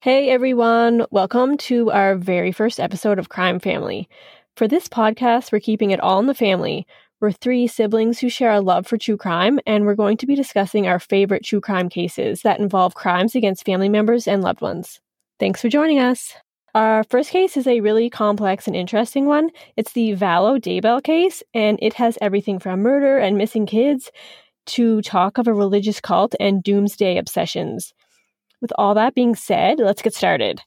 Hey everyone, welcome to our very first episode of Crime Family. For this podcast, we're keeping it all in the family. We're three siblings who share a love for true crime, and we're going to be discussing our favorite true crime cases that involve crimes against family members and loved ones. Thanks for joining us. Our first case is a really complex and interesting one. It's the Vallow Daybell case, and it has everything from murder and missing kids to talk of a religious cult and doomsday obsessions. With all that being said, let's get started.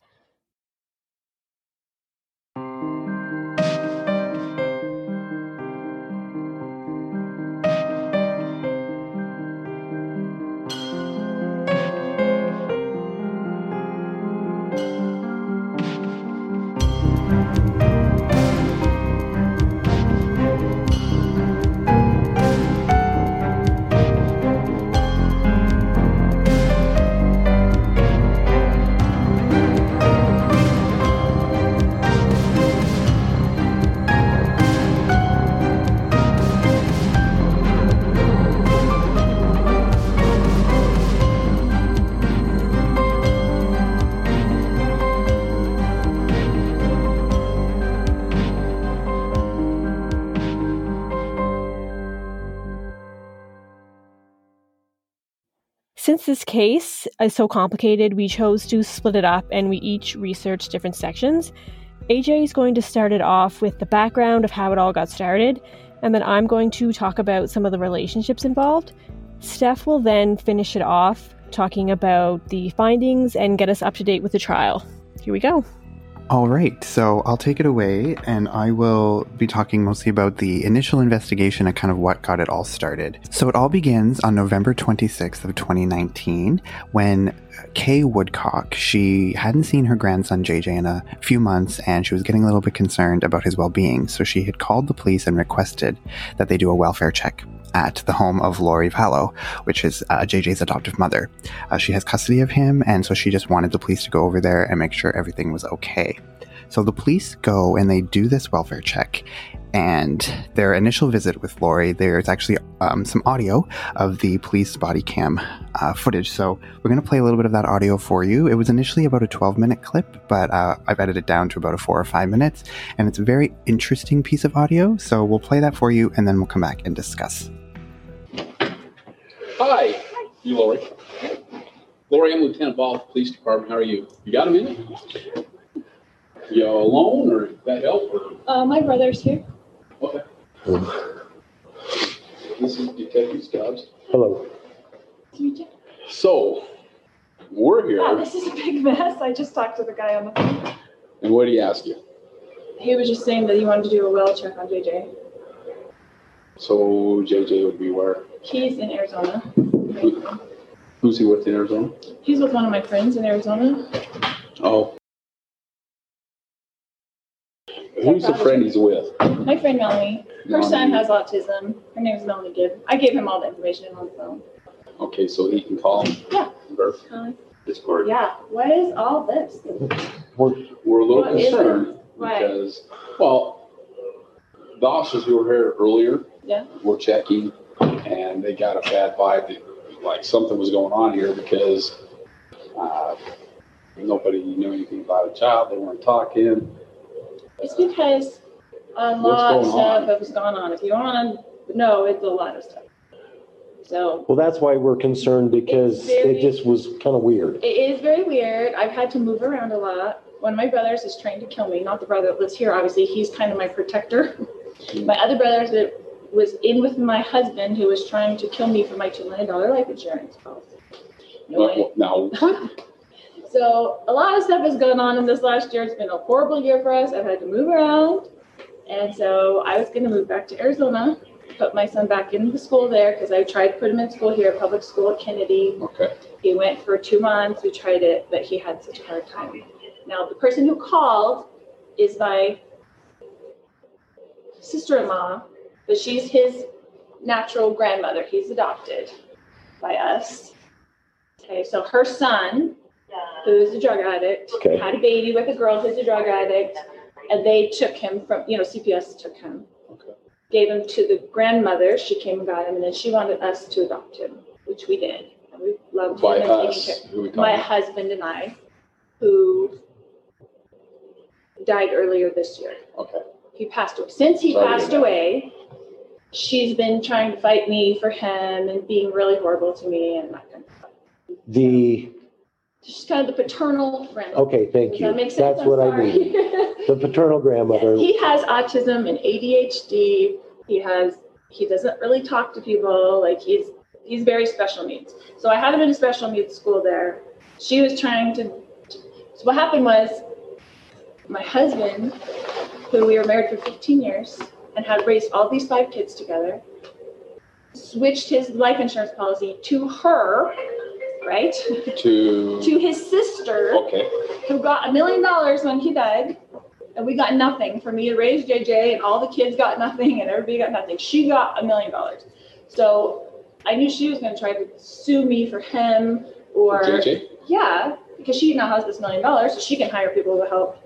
Since this case is so complicated, we chose to split it up and we each researched different sections. AJ is going to start it off with the background of how it all got started, and then I'm going to talk about some of the relationships involved. Steph will then finish it off, talking about the findings and get us up to date with the trial. Here we go. All right, so I'll take it away and I will be talking mostly about the initial investigation and kind of what got it all started. So it all begins on November 26th of 2019 when Kay Woodcock, she hadn't seen her grandson JJ in a few months and she was getting a little bit concerned about his well-being. So she had called the police and requested that they do a welfare check at the home of Lori Vallow, which is uh, JJ's adoptive mother. Uh, she has custody of him, and so she just wanted the police to go over there and make sure everything was okay. So the police go and they do this welfare check. And their initial visit with Lori, there's actually um, some audio of the police body cam uh, footage. So we're going to play a little bit of that audio for you. It was initially about a 12 minute clip, but uh, I've edited it down to about a four or five minutes. And it's a very interesting piece of audio. So we'll play that for you and then we'll come back and discuss. Hi. You Lori? Lori, I'm Lieutenant Ball, Police Department. How are you? You got a minute? You alone or that help? Or? Uh, my brother's here. Okay. This is Detective Stubbs. Hello. So, we're here. Yeah, this is a big mess. I just talked to the guy on the phone. And what did he ask you? He was just saying that he wanted to do a well check on JJ. So, JJ would be where? He's in Arizona. Who's he with in Arizona? He's with one of my friends in Arizona. Oh. Who's the friend he's with? My friend Melanie. Her Melanie. son has autism. Her name is Melanie Gibb. I gave him all the information on the phone. Okay, so he can call him. Yeah. Or Uh, Discord. yeah. What is all this? We're, We're a little What is it? concerned because, well, the officers who were here earlier Yeah. were checking and they got a bad vibe that like something was going on here because uh, nobody knew anything about a child. They weren't talking. It's because a lot of stuff has gone on. If you want to know, it's a lot of stuff. So well, that's why we're concerned because very- it just was kind of weird. It is very weird. I've had to move around a lot. One of my brothers is trying to kill me. Not the brother that lives here, obviously. He's kind of my protector. Mm. my other brother that was in with my husband who was trying to kill me for my $2 million life insurance policy. No now, So a lot of stuff has gone on in this last year. It's been a horrible year for us. I've had to move around. And so I was going to move back to Arizona, put my son back into the school there because I tried to put him in school here, public school at Kennedy. okay, He went for two months. We tried it, but he had such a hard time. Now, the person who called is my sister in law, but she's his natural grandmother. He's adopted by us. Okay, so her son, who's a drug addict, Okay. had a baby with a girl who's a drug addict, and they took him from, you know, CPS took him, okay. gave him to the grandmother. She came and got him, and then she wanted us to adopt him, which we did. And we loved By him and us, care. who we My husband and I, who died earlier this year. Okay. He passed away. Since he Sorry to passed hear that. away, she's been trying to fight me for him and being really horrible to me and that kind of stuff. The, She's kind of the paternal friend. okay, thank Does you. that make sense? That's I'm what I sorry. need. The paternal grandmother. he has autism and ADHD. He has he doesn't really talk to people. Like he's he's very special needs. So I had him in a special needs school there. She was trying to. So what happened was, my husband, who we were married for 15 years and had raised all these five kids together, switched his life insurance policy to her, right, To, to his sister okay, who got a million dollars when he died, and we got nothing for me to raise JJ, and all the kids got nothing, and everybody got nothing. She got a million dollars. So I knew she was going to try to sue me for him, or JJ, yeah, because she now has this million dollars, so she can hire people to help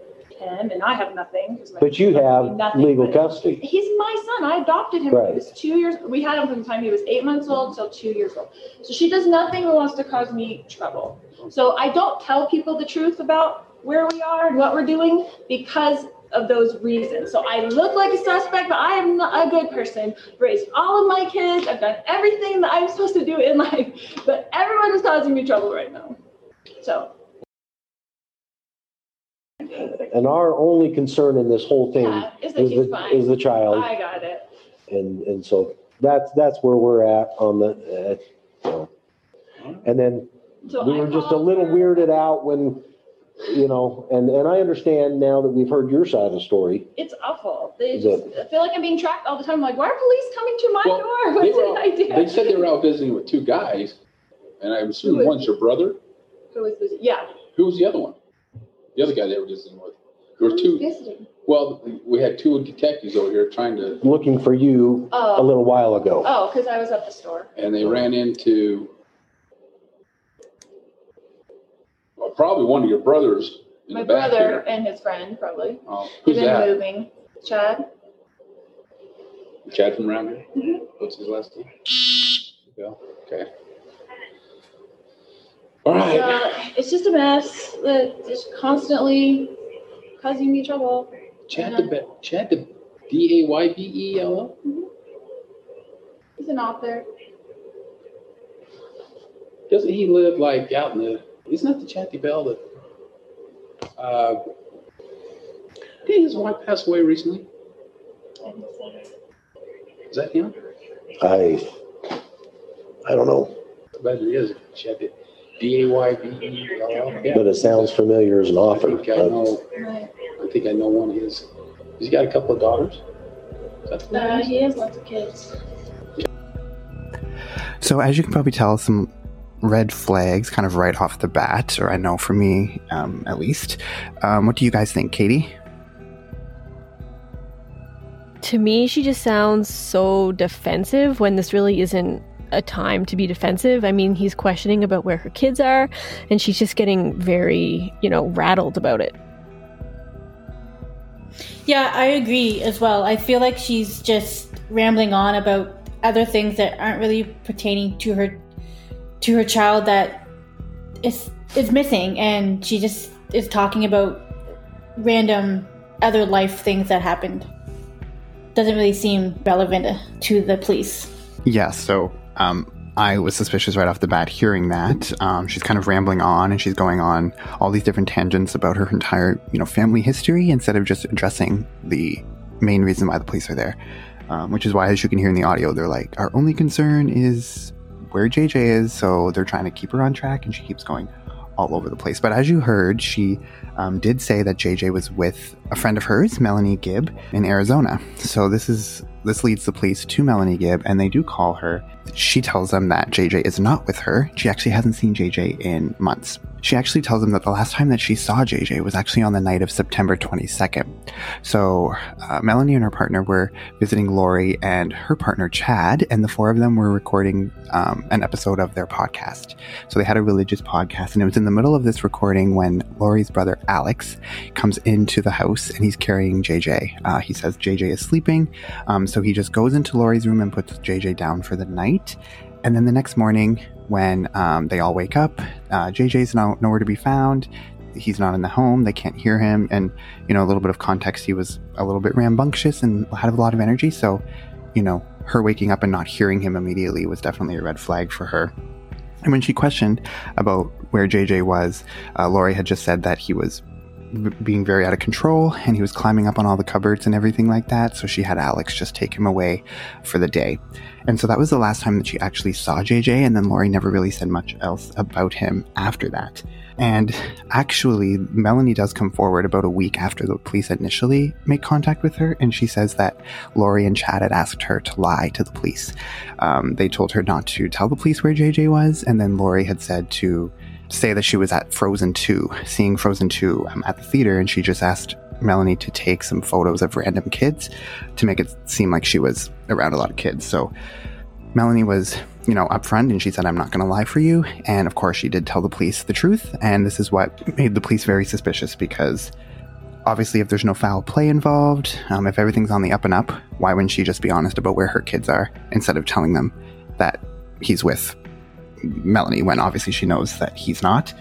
him, and I have nothing. 'cause my- But you have Nothing legal but- custody. He's my son. I adopted him Right. he was two years. We had him from the time he was eight months old till two years old. So she does nothing that wants to cause me trouble. So I don't tell people the truth about where we are and what we're doing because of those reasons. So I look like a suspect, but I am not a good person. Raised all of my kids. I've done everything that I'm supposed to do in life, but everyone is causing me trouble right now. So And our only concern in this whole thing yeah, is that is he's the, fine. is the child. I got it. And, and so that's, that's where we're at on the, uh, you know. And then So we I were just a called little her. weirded out when, you know, and, and I understand now that we've heard your side of the story. It's awful. They Is just I feel like I'm being tracked all the time. like, why are police coming to my Well, door? they What were did I do? they said they were out visiting with two guys, and I assume Who is- one's your brother. Who was this? Yeah. Who was the other one? The other guy they were visiting with. There were two. Visiting. Well, we had two detectives over here trying to, Looking for you a Oh. little while ago. Oh, because I was at the store. and they ran into well, probably one of your brothers in My the back brother here. and his friend, probably. Oh, They've who's been that? moving. Chad. Chad from around here. Mhm. What's his last name? Yeah. Okay. All right. So it's just a mess. That just constantly causing me trouble. Chad the Be- Chad the D A Y B E L L. He's an author. Doesn't he live like out in the? Isn't that the Chad Daybell that? Uh, did his wife pass away recently? Is that him? I, I don't know, I bet it is. Chatty. D A Y B E L L. Yeah. but it sounds familiar as an I author. think I know. I think I know one of his. He's got a couple of daughters. Is that the Uh, he has lots of kids. So, as you can probably tell, some red flags kind of right off the bat, or I know for me um, at least. Um, what do you guys think, Katie? To me, she just sounds so defensive when this really isn't a time to be defensive. I mean, he's questioning about where her kids are, and she's just getting very, you know, rattled about it. Yeah, I agree as well. I feel like she's just rambling on about other things that aren't really pertaining to her to her child that is is missing and she just is talking about random other life things that happened. Doesn't really seem relevant to the police. Yeah, so um, I was suspicious right off the bat hearing that. Um, she's kind of rambling on and she's going on all these different tangents about her entire, you know, family history instead of just addressing the main reason why the police are there. Um, which is why, as you can hear in the audio, they're like, our only concern is where JJ is, so they're trying to keep her on track, and she keeps going all over the place. But as you heard, she um, did say that JJ was with a friend of hers, Melanie Gibb, in Arizona. So this is this leads the police to Melanie Gibb, and they do call her. She tells them that JJ is not with her. She actually hasn't seen JJ in months. She actually tells them that the last time that she saw JJ was actually on the night of September 22nd. So uh, Melanie and her partner were visiting Lori and her partner Chad, and the four of them were recording um, an episode of their podcast. So they had a religious podcast, and it was in the middle of this recording when Lori's brother Alex comes into the house and he's carrying JJ. Uh, he says JJ is sleeping, um, so he just goes into Lori's room and puts JJ down for the night. And then the next morning, when um, they all wake up, uh, JJ's no, nowhere to be found. he's not in the home. They can't hear him. And, you know, a little bit of context, he was a little bit rambunctious and had a lot of energy. So, you know, her waking up and not hearing him immediately was definitely a red flag for her. And when she questioned about where JJ was, uh, Lori had just said that he was being very out of control and he was climbing up on all the cupboards and everything like that. So she had Alex just take him away for the day. And so that was the last time that she actually saw JJ. And then Lori never really said much else about him after that. And actually, Melanie does come forward about a week after the police initially make contact with her, and she says that Lori and Chad had asked her to lie to the police. Um, they told her not to tell the police where JJ was, and then Lori had said to say that she was at Frozen 2, seeing Frozen 2 um, at the theater, and she just asked Melanie to take some photos of random kids to make it seem like she was around a lot of kids. So Melanie was, you know, upfront and she said, I'm not going to lie for you. And of course, she did tell the police the truth. And this is what made the police very suspicious because obviously, if there's no foul play involved, um, if everything's on the up and up, why wouldn't she just be honest about where her kids are instead of telling them that he's with Melanie when obviously she knows that he's not?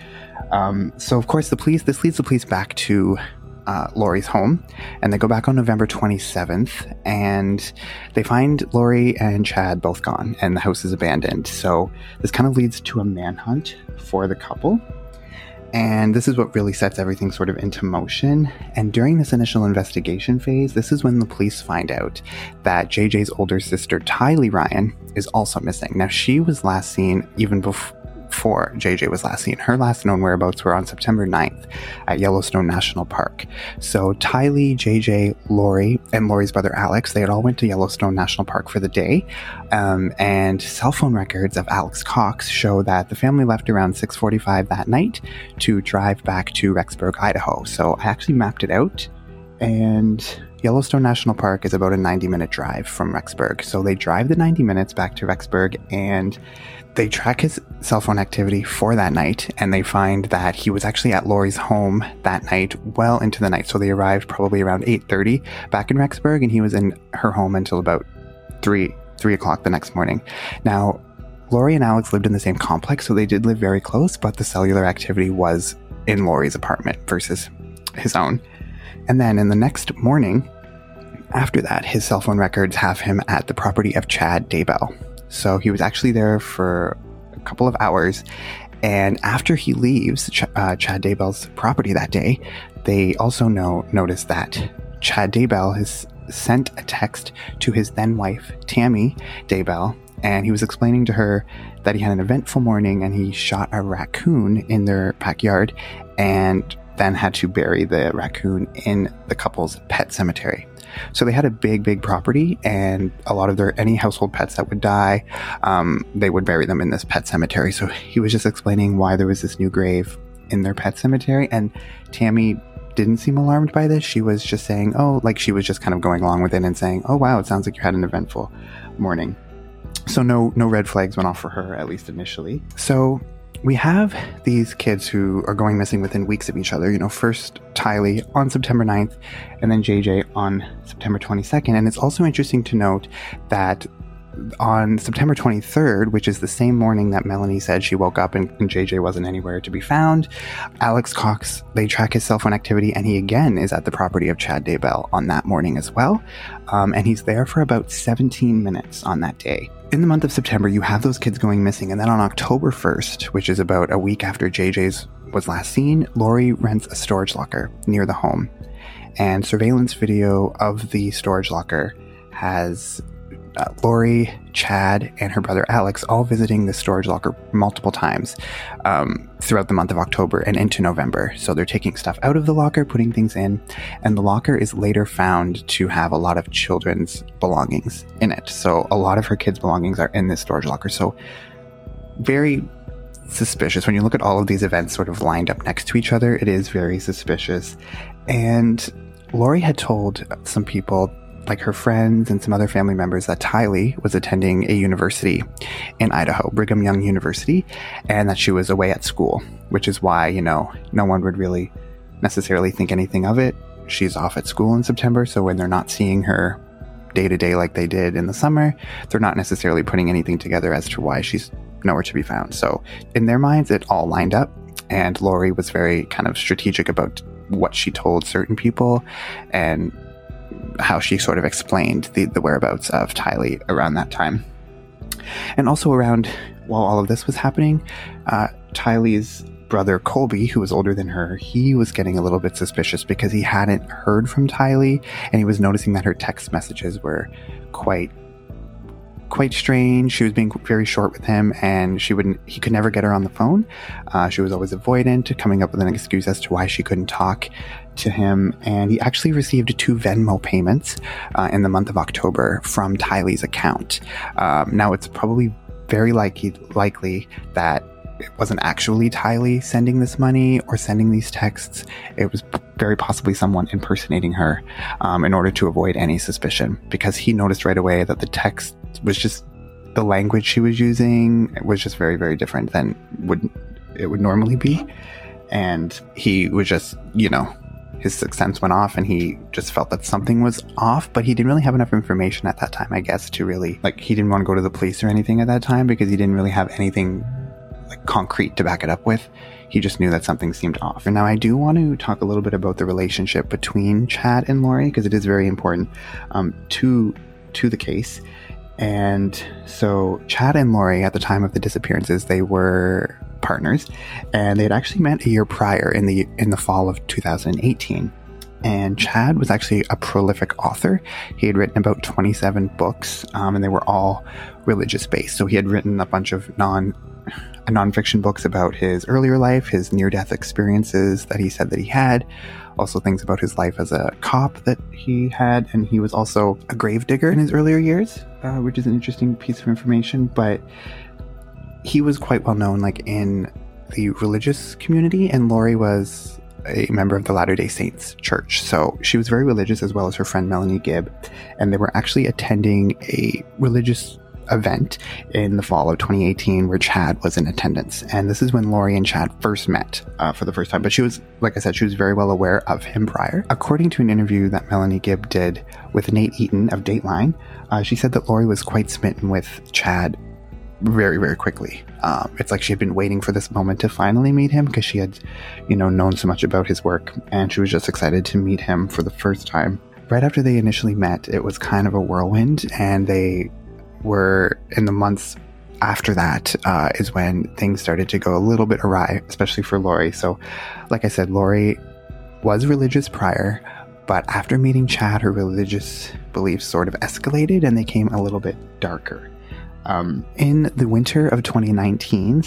Um, so, of course, the police, this leads the police back to uh, Lori's home, and they go back on November 27th, and they find Lori and Chad both gone, and the house is abandoned. So this kind of leads to a manhunt for the couple. And this is what really sets everything sort of into motion. And during this initial investigation phase, this is when the police find out that JJ's older sister, Tylee Ryan, is also missing. Now, she was last seen even before before JJ was last seen. Her last known whereabouts were on September 9th at Yellowstone National Park. So Tylee, JJ, Lori, and Lori's brother Alex, they had all went to Yellowstone National Park for the day. Um, and cell phone records of Alex Cox show that the family left around 6:45 that night to drive back to Rexburg, Idaho. So I actually mapped it out and Yellowstone National Park is about a 90 minute drive from Rexburg. So they drive the 90 minutes back to Rexburg and they track his cell phone activity for that night and they find that he was actually at Lori's home that night well into the night. So they arrived probably around 8:30 back in Rexburg and he was in her home until about 3 3 o'clock the next morning. Now, Lori and Alex lived in the same complex, so they did live very close, but the cellular activity was in Lori's apartment versus his own. And then in the next morning, after that, his cell phone records have him at the property of Chad Daybell. So he was actually there for couple of hours. And after he leaves Ch- uh, Chad Daybell's property that day, they also know notice that Chad Daybell has sent a text to his then wife, Tammy Daybell, and he was explaining to her that he had an eventful morning and he shot a raccoon in their backyard and then had to bury the raccoon in the couple's pet cemetery. So they had a big, big property, and a lot of their any household pets that would die, um, they would bury them in this pet cemetery. So he was just explaining why there was this new grave in their pet cemetery, and Tammy didn't seem alarmed by this. She was just saying, "Oh, like she was just kind of going along with it and saying, "Oh, wow, it sounds like you had an eventful morning." So no, no red flags went off for her, at least initially. So we have these kids who are going missing within weeks of each other. You know, first Tylee on September 9th, and then JJ on September 22nd. And it's also interesting to note that on September 23rd, which is the same morning that Melanie said she woke up and, and, JJ wasn't anywhere to be found, Alex Cox, they track his cell phone activity and he again is at the property of Chad Daybell on that morning as well. Um, and he's there for about 17 minutes on that day. In the month of September, you have those kids going missing. And then on October 1st, which is about a week after JJ's was last seen, Lori rents a storage locker near the home. And surveillance video of the storage locker has uh, Lori, Chad, and her brother Alex all visiting the storage locker multiple times um, throughout the month of October and into November. So they're taking stuff out of the locker, putting things in, and the locker is later found to have a lot of children's belongings in it. So a lot of her kids' belongings are in this storage locker. So very suspicious. When you look at all of these events sort of lined up next to each other, it is very suspicious. And Lori had told some people like her friends and some other family members that Tylee was attending a university in Idaho, Brigham Young University, and that she was away at school, which is why, you know, no one would really necessarily think anything of it. She's off at school in September, so when they're not seeing her day to day like they did in the summer, they're not necessarily putting anything together as to why she's nowhere to be found. So, in their minds, it all lined up. And Lori was very kind of strategic about what she told certain people and how she sort of explained the, the whereabouts of Tylee around that time. And also around while all of this was happening, uh, Tylee's brother Colby, who was older than her, he was getting a little bit suspicious because he hadn't heard from Tylee and he was noticing that her text messages were quite quite strange. She was being very short with him, and she wouldn't. He could never get her on the phone. Uh, she was always avoidant, coming up with an excuse as to why she couldn't talk to him. And he actually received two Venmo payments uh, in the month of October from Tylee's account. Um, now it's probably very likely likely that it wasn't actually Tylee sending this money or sending these texts. It was very possibly someone impersonating her um, in order to avoid any suspicion because he noticed right away that the text was just the language she was using was just very, very different than would it would normally be. And he was just, you know, his sixth sense went off and he just felt that something was off, but he didn't really have enough information at that time, I guess, to really, like, he didn't want to go to the police or anything at that time because he didn't really have anything like concrete to back it up with. He just knew that something seemed off. And now I do want to talk a little bit about the relationship between Chad and Lori because it is very important um, to to the case. And so Chad and Lori at the time of the disappearances, they were partners and they had actually met a year prior in the in the fall of 2018. And Chad was actually a prolific author. He had written about 27 books, um, and they were all religious based. So he had written a bunch of non nonfiction books about his earlier life, his near death experiences that he said that he had, also things about his life as a cop that he had, and he was also a grave digger in his earlier years, uh, which is an interesting piece of information. But he was quite well known, like in the religious community, and Lori was a member of the Latter day Saints church. So she was very religious as well as her friend Melanie Gibb. And they were actually attending a religious event in the fall of 2018 where Chad was in attendance. And this is when Lori and Chad first met uh, for the first time. But she was, like I said, she was very well aware of him prior. According to an interview that Melanie Gibb did with Nate Eaton of Dateline, uh, she said that Lori was quite smitten with Chad very, very quickly. Um, it's like she had been waiting for this moment to finally meet him because she had, you know, known so much about his work and she was just excited to meet him for the first time. Right after they initially met, it was kind of a whirlwind and they were in the months after that uh, is when things started to go a little bit awry, especially for Lori. So, like I said, Lori was religious prior, but after meeting Chad, her religious beliefs sort of escalated and they came a little bit darker. Um, in the winter of 2019,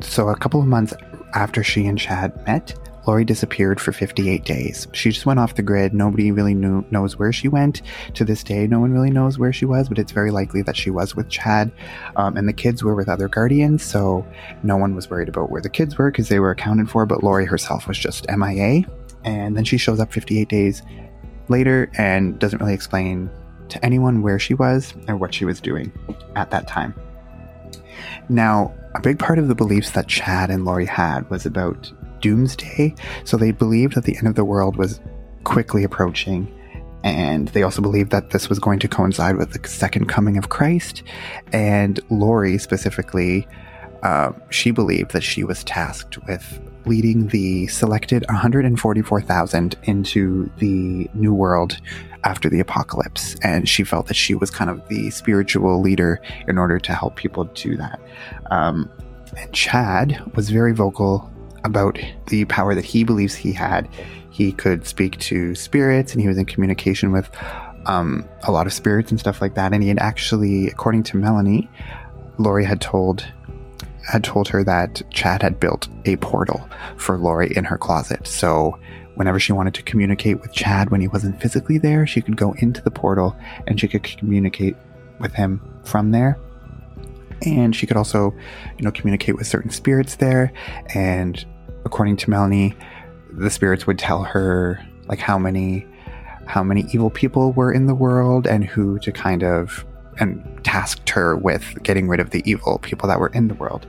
so a couple of months after she and Chad met, Lori disappeared for 58 days. She just went off the grid. Nobody really knew, knows where she went. To this day, no one really knows where she was, but it's very likely that she was with Chad. Um, and the kids were with other guardians, so no one was worried about where the kids were because they were accounted for, but Lori herself was just MIA. And then she shows up 58 days later and doesn't really explain to anyone where she was or what she was doing at that time. Now, a big part of the beliefs that Chad and Lori had was about doomsday. So they believed that the end of the world was quickly approaching. And they also believed that this was going to coincide with the second coming of Christ. And Lori specifically, uh, she believed that she was tasked with leading the selected 144,000 into the new world after the apocalypse. And she felt that she was kind of the spiritual leader in order to help people do that. Um, and Chad was very vocal about the power that he believes he had. He could speak to spirits and he was in communication with um, a lot of spirits and stuff like that. And he had actually, according to Melanie, Lori had told had told her that Chad had built a portal for Lori in her closet. So whenever she wanted to communicate with Chad when he wasn't physically there, she could go into the portal and she could communicate with him from there and she could also you know communicate with certain spirits there and according to melanie the spirits would tell her like how many how many evil people were in the world and who to kind of and tasked her with getting rid of the evil people that were in the world.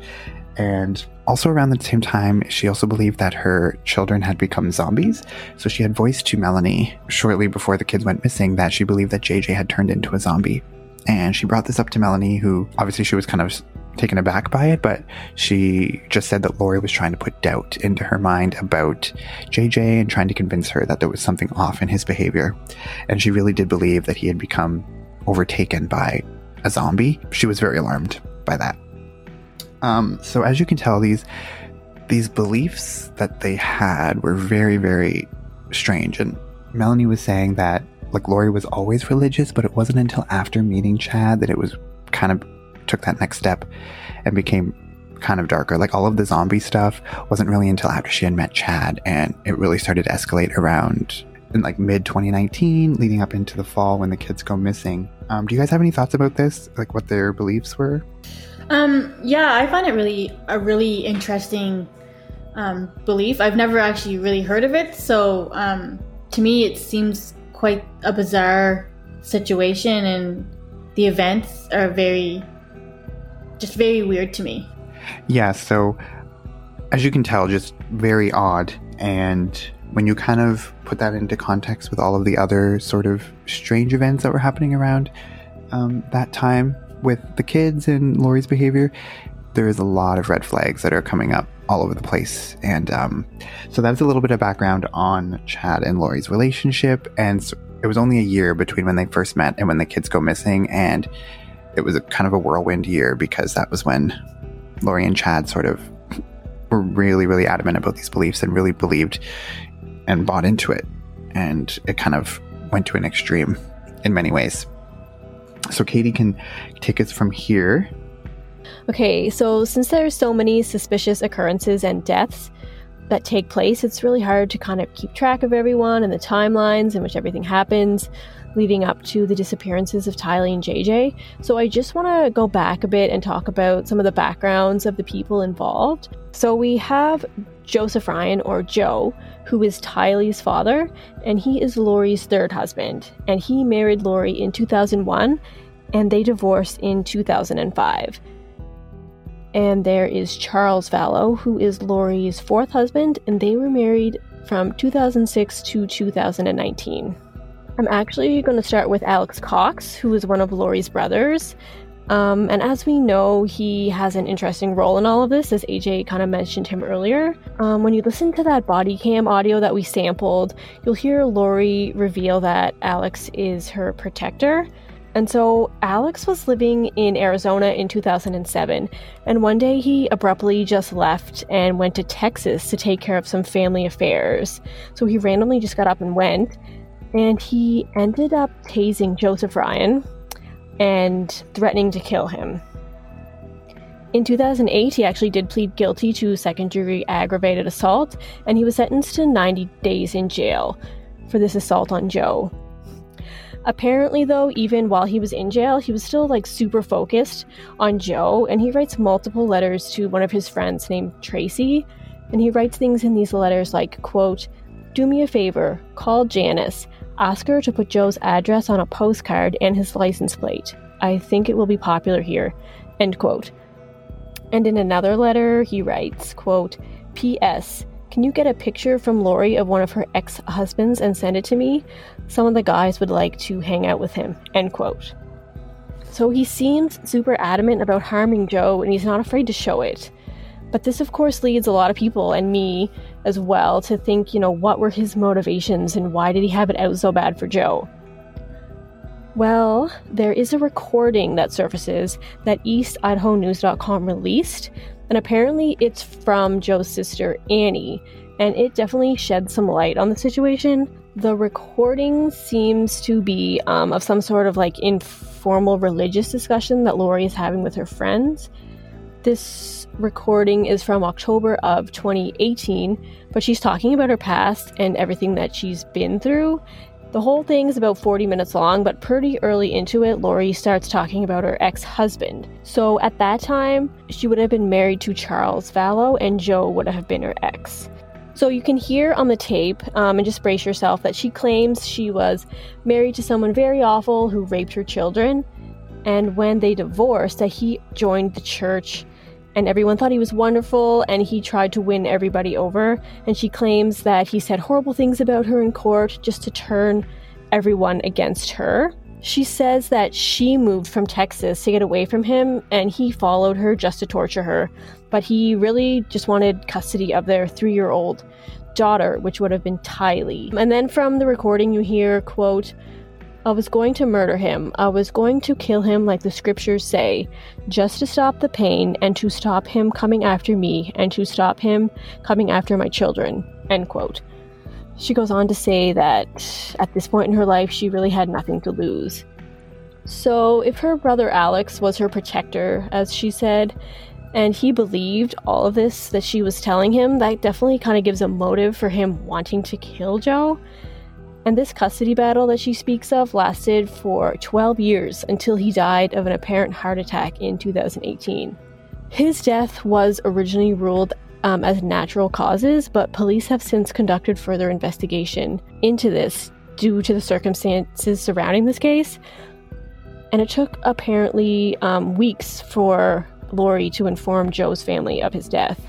And also around the same time she also believed that her children had become zombies. So she had voiced to melanie shortly before the kids went missing that she believed that jj had turned into a zombie. And she brought this up to Melanie, who obviously she was kind of taken aback by it, but she just said that Lori was trying to put doubt into her mind about JJ and trying to convince her that there was something off in his behavior. And she really did believe that he had become overtaken by a zombie. She was very alarmed by that. Um, so as you can tell, these these beliefs that they had were very, very strange. And Melanie was saying that like Lori was always religious, but it wasn't until after meeting Chad that it was kind of took that next step and became kind of darker. Like all of the zombie stuff wasn't really until after she had met Chad and it really started to escalate around in like mid 2019 leading up into the fall when the kids go missing. Um, do you guys have any thoughts about this? Like what their beliefs were? Um, yeah, I find it really a really interesting um, belief. I've never actually really heard of it, so um, to me, it seems quite a bizarre situation, and the events are very, just very weird to me. Yeah, so as you can tell, just very odd. And when you kind of put that into context with all of the other sort of strange events that were happening around um, that time with the kids and Lori's behavior, there is a lot of red flags that are coming up all over the place. And um, so that's a little bit of background on Chad and Lori's relationship. And so it was only a year between when they first met and when the kids go missing. And it was kind of a whirlwind year because that was when Lori and Chad sort of were really, really adamant about these beliefs and really believed and bought into it. And it kind of went to an extreme in many ways. So Katie can take us from here Okay, so since there are so many suspicious occurrences and deaths that take place, it's really hard to kind of keep track of everyone and the timelines in which everything happens leading up to the disappearances of Tylee and JJ. So I just want to go back a bit and talk about some of the backgrounds of the people involved. So we have Joseph Ryan, or Joe, who is Tylee's father, and he is Lori's third husband. And he married Lori in 2001, and they divorced in 2005. And there is Charles Vallow, who is Lori's fourth husband, and they were married from 2006 to 2019. I'm actually going to start with Alex Cox, who is one of Lori's brothers. Um, and as we know, he has an interesting role in all of this, as AJ kind of mentioned him earlier. Um, when you listen to that body cam audio that we sampled, you'll hear Lori reveal that Alex is her protector. And so Alex was living in Arizona in 2007, and one day he abruptly just left and went to Texas to take care of some family affairs. So he randomly just got up and went, and he ended up tasing Joseph Ryan and threatening to kill him. In 2008, he actually did plead guilty to second degree aggravated assault, and he was sentenced to 90 days in jail for this assault on Joe. Apparently, though, even while he was in jail, he was still like super focused on Joe, and he writes multiple letters to one of his friends named Tracy. And he writes things in these letters like, quote, Do me a favor, call Janice, ask her to put Joe's address on a postcard and his license plate. I think it will be popular here. End quote. And in another letter, he writes, quote, P.S. Can you get a picture from Lori of one of her ex husbands and send it to me? Some of the guys would like to hang out with him. End quote. So he seems super adamant about harming Joe and he's not afraid to show it. But this, of course, leads a lot of people and me as well to think, you know, what were his motivations and why did he have it out so bad for Joe? Well, there is a recording that surfaces that EastIdahoNews.com released and apparently it's from Joe's sister Annie, and it definitely sheds some light on the situation. The recording seems to be um, of some sort of like informal religious discussion that Lori is having with her friends. This recording is from October of 2018, but she's talking about her past and everything that she's been through. The whole thing is about 40 minutes long, but pretty early into it, Lori starts talking about her ex husband. So at that time, she would have been married to Charles Vallow, and Joe would have been her ex. So you can hear on the tape, um, and just brace yourself, that she claims she was married to someone very awful who raped her children. And when they divorced, that he joined the church and everyone thought he was wonderful and he tried to win everybody over. And she claims that he said horrible things about her in court just to turn everyone against her. She says that she moved from Texas to get away from him and he followed her just to torture her, but he really just wanted custody of their three year old daughter, which would have been Tylee. And then from the recording, you hear, quote, I was going to murder him. I was going to kill him like the scriptures say, just to stop the pain and to stop him coming after me and to stop him coming after my children. End quote. She goes on to say that at this point in her life, she really had nothing to lose. So, if her brother Alex was her protector, as she said, and he believed all of this that she was telling him, that definitely kind of gives a motive for him wanting to kill Joe. And this custody battle that she speaks of lasted for 12 years until he died of an apparent heart attack in 2018. His death was originally ruled um, as natural causes, but police have since conducted further investigation into this due to the circumstances surrounding this case. And it took apparently um, weeks for Lori to inform Joe's family of his death.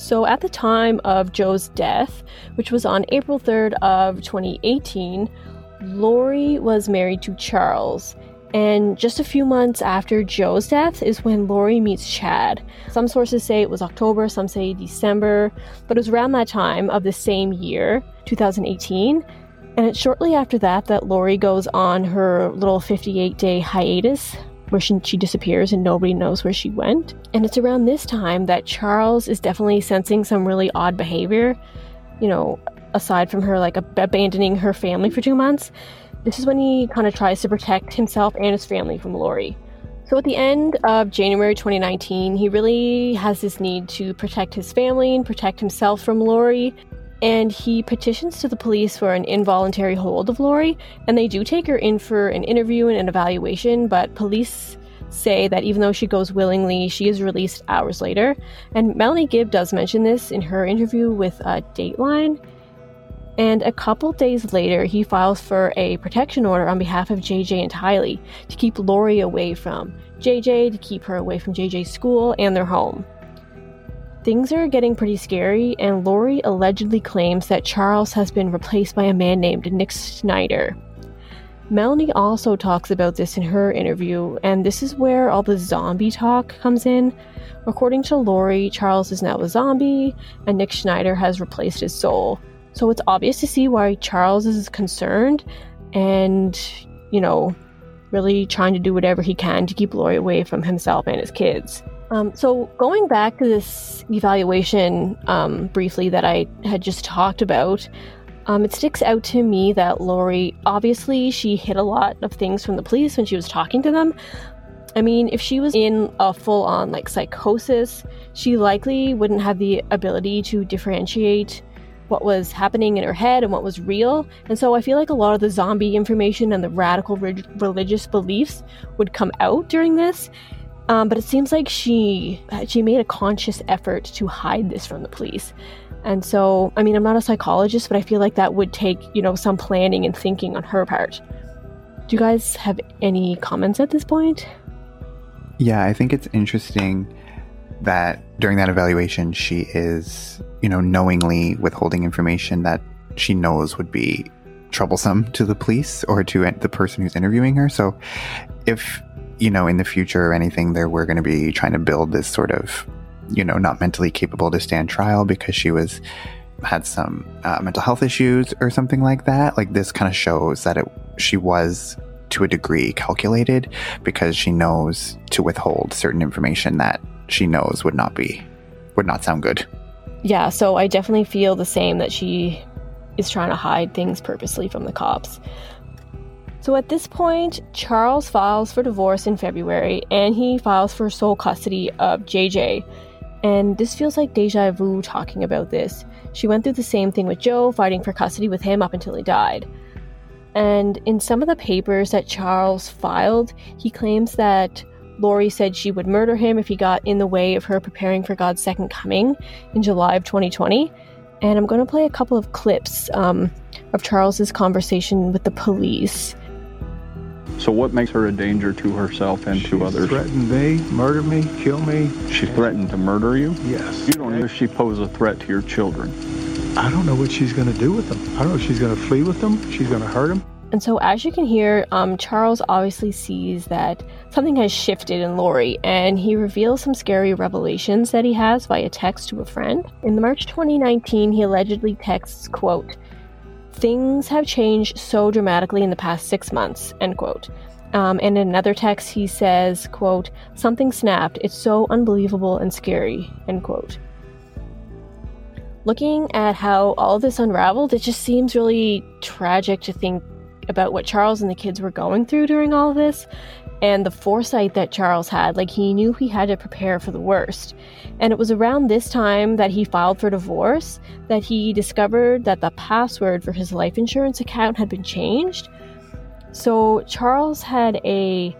So, at the time of Joe's death, which was on April 3rd of 2018, Lori was married to Charles. And just a few months after Joe's death is when Lori meets Chad. Some sources say it was October, some say December, but it was around that time of the same year, 2018. And it's shortly after that that Lori goes on her little 58 day hiatus where she, she disappears and nobody knows where she went. And it's around this time that Charles is definitely sensing some really odd behavior. You know, aside from her like ab- abandoning her family for two months, this is when he kind of tries to protect himself and his family from Lori. So at the end of January 2019, he really has this need to protect his family and protect himself from Lori. And he petitions to the police for an involuntary hold of Lori, and they do take her in for an interview and an evaluation, but police say that even though she goes willingly, she is released hours later. And Melanie Gibb does mention this in her interview with uh, Dateline. And a couple days later, he files for a protection order on behalf of JJ and Tylee to keep Lori away from JJ, to keep her away from JJ's school and their home. Things are getting pretty scary, and Lori allegedly claims that Charles has been replaced by a man named Nick Schneider. Melanie also talks about this in her interview, and this is where all the zombie talk comes in. According to Lori, Charles is now a zombie, and Nick Schneider has replaced his soul. So it's obvious to see why Charles is concerned and, you know, really trying to do whatever he can to keep Lori away from himself and his kids. Um, so, going back to this evaluation um, briefly that I had just talked about, um, it sticks out to me that Lori obviously she hid a lot of things from the police when she was talking to them. I mean, if she was in a full on like psychosis, she likely wouldn't have the ability to differentiate what was happening in her head and what was real. And so I feel like a lot of the zombie information and the radical re- religious beliefs would come out during this. Um, but it seems like she she made a conscious effort to hide this from the police. And so, I mean, I'm not a psychologist, but I feel like that would take, you know, some planning and thinking on her part. Do you guys have any comments at this point? Yeah, I think it's interesting that during that evaluation, she is, you know, knowingly withholding information that she knows would be troublesome to the police or to the person who's interviewing her. So if you know, in the future or anything, there we're going to be trying to build this sort of, you know, not mentally capable to stand trial because she was had some uh, mental health issues or something like that. Like this kind of shows that it she was to a degree calculated because she knows to withhold certain information that she knows would not be would not sound good. Yeah, so I definitely feel the same that she is trying to hide things purposely from the cops. So at this point, Charles files for divorce in February and he files for sole custody of JJ. And this feels like deja vu talking about this. She went through the same thing with Joe, fighting for custody with him up until he died. And in some of the papers that Charles filed, he claims that Lori said she would murder him if he got in the way of her preparing for God's second coming in July of 2020. And I'm going to play a couple of clips um, of Charles's conversation with the police. So what makes her a danger to herself and to others? Threatened me, murder me, kill me. She threatened to murder you? Yes. You don't know if she pose a threat to your children. I don't know what she's going to do with them. I don't know if she's going to flee with them. She's going to hurt them. And so, as you can hear, um, Charles obviously sees that something has shifted in Lori, and he reveals some scary revelations that he has via text to a friend. In March 2019, he allegedly texts, quote, Things have changed so dramatically in the past six months, end quote. Um, and in another text, he says, quote, Something snapped. It's so unbelievable and scary, end quote. Looking at how all this unraveled, it just seems really tragic to think about what Charles and the kids were going through during all this and the foresight that Charles had. Like, he knew he had to prepare for the worst. And it was around this time that he filed for divorce that he discovered that the password for his life insurance account had been changed. So, Charles had a,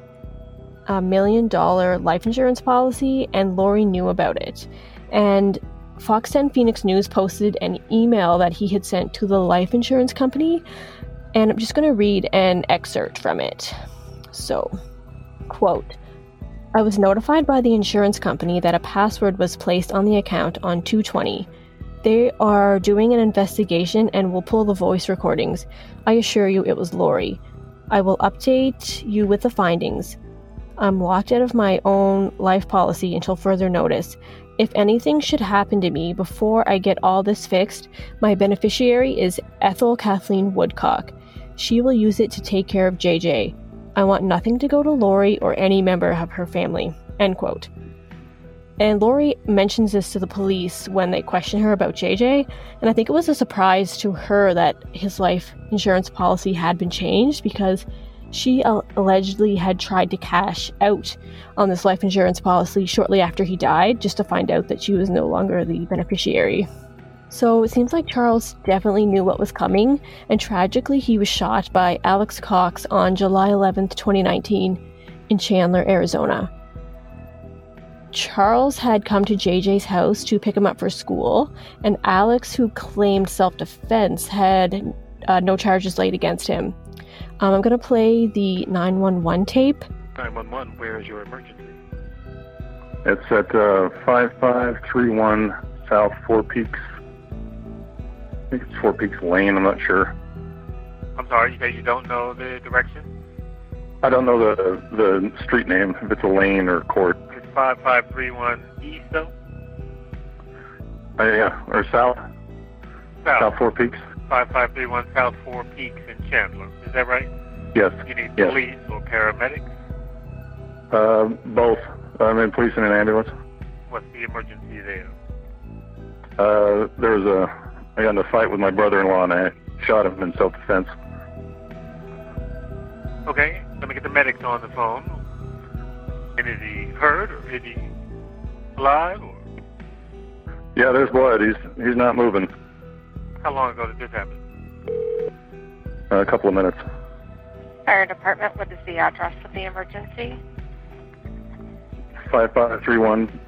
a million dollar life insurance policy, and Lori knew about it. And Fox 10 Phoenix News posted an email that he had sent to the life insurance company, and I'm just going to read an excerpt from it. So, quote, I was notified by the insurance company that a password was placed on the account on 220. They are doing an investigation and will pull the voice recordings. I assure you it was Lori. I will update you with the findings. I'm locked out of my own life policy until further notice. If anything should happen to me before I get all this fixed, my beneficiary is Ethel Kathleen Woodcock. She will use it to take care of JJ. I want nothing to go to Lori or any member of her family. End quote. And Lori mentions this to the police when they question her about JJ, and I think it was a surprise to her that his life insurance policy had been changed because she allegedly had tried to cash out on this life insurance policy shortly after he died, just to find out that she was no longer the beneficiary. So it seems like Charles definitely knew what was coming, and tragically, he was shot by Alex Cox on July 11th, 2019, in Chandler, Arizona. Charles had come to JJ's house to pick him up for school, and Alex, who claimed self defense, had uh, no charges laid against him. Um, I'm going to play the 911 tape. 911, where is your emergency? It's at uh, 5531 South Four Peaks. I think it's Four Peaks Lane, I'm not sure. I'm sorry, you say you don't know the direction? I don't know the the street name, if it's a lane or court. It's 5531 East, though? Uh, yeah, or south. South. South Four Peaks. 5531 South Four Peaks in Chandler. Is that right? Yes. You need yes. police or paramedics? Uh, both. I'm in police and an ambulance. What's the emergency there? Uh, there was a, I got in a fight with my brother-in-law and I shot him in self-defense. Okay, let me get the medics on the phone. And is he hurt or is he alive or? Yeah, there's blood. He's he's not moving. How long ago did this happen? Uh, a couple of minutes. Fire department, what is the address of the emergency? 5531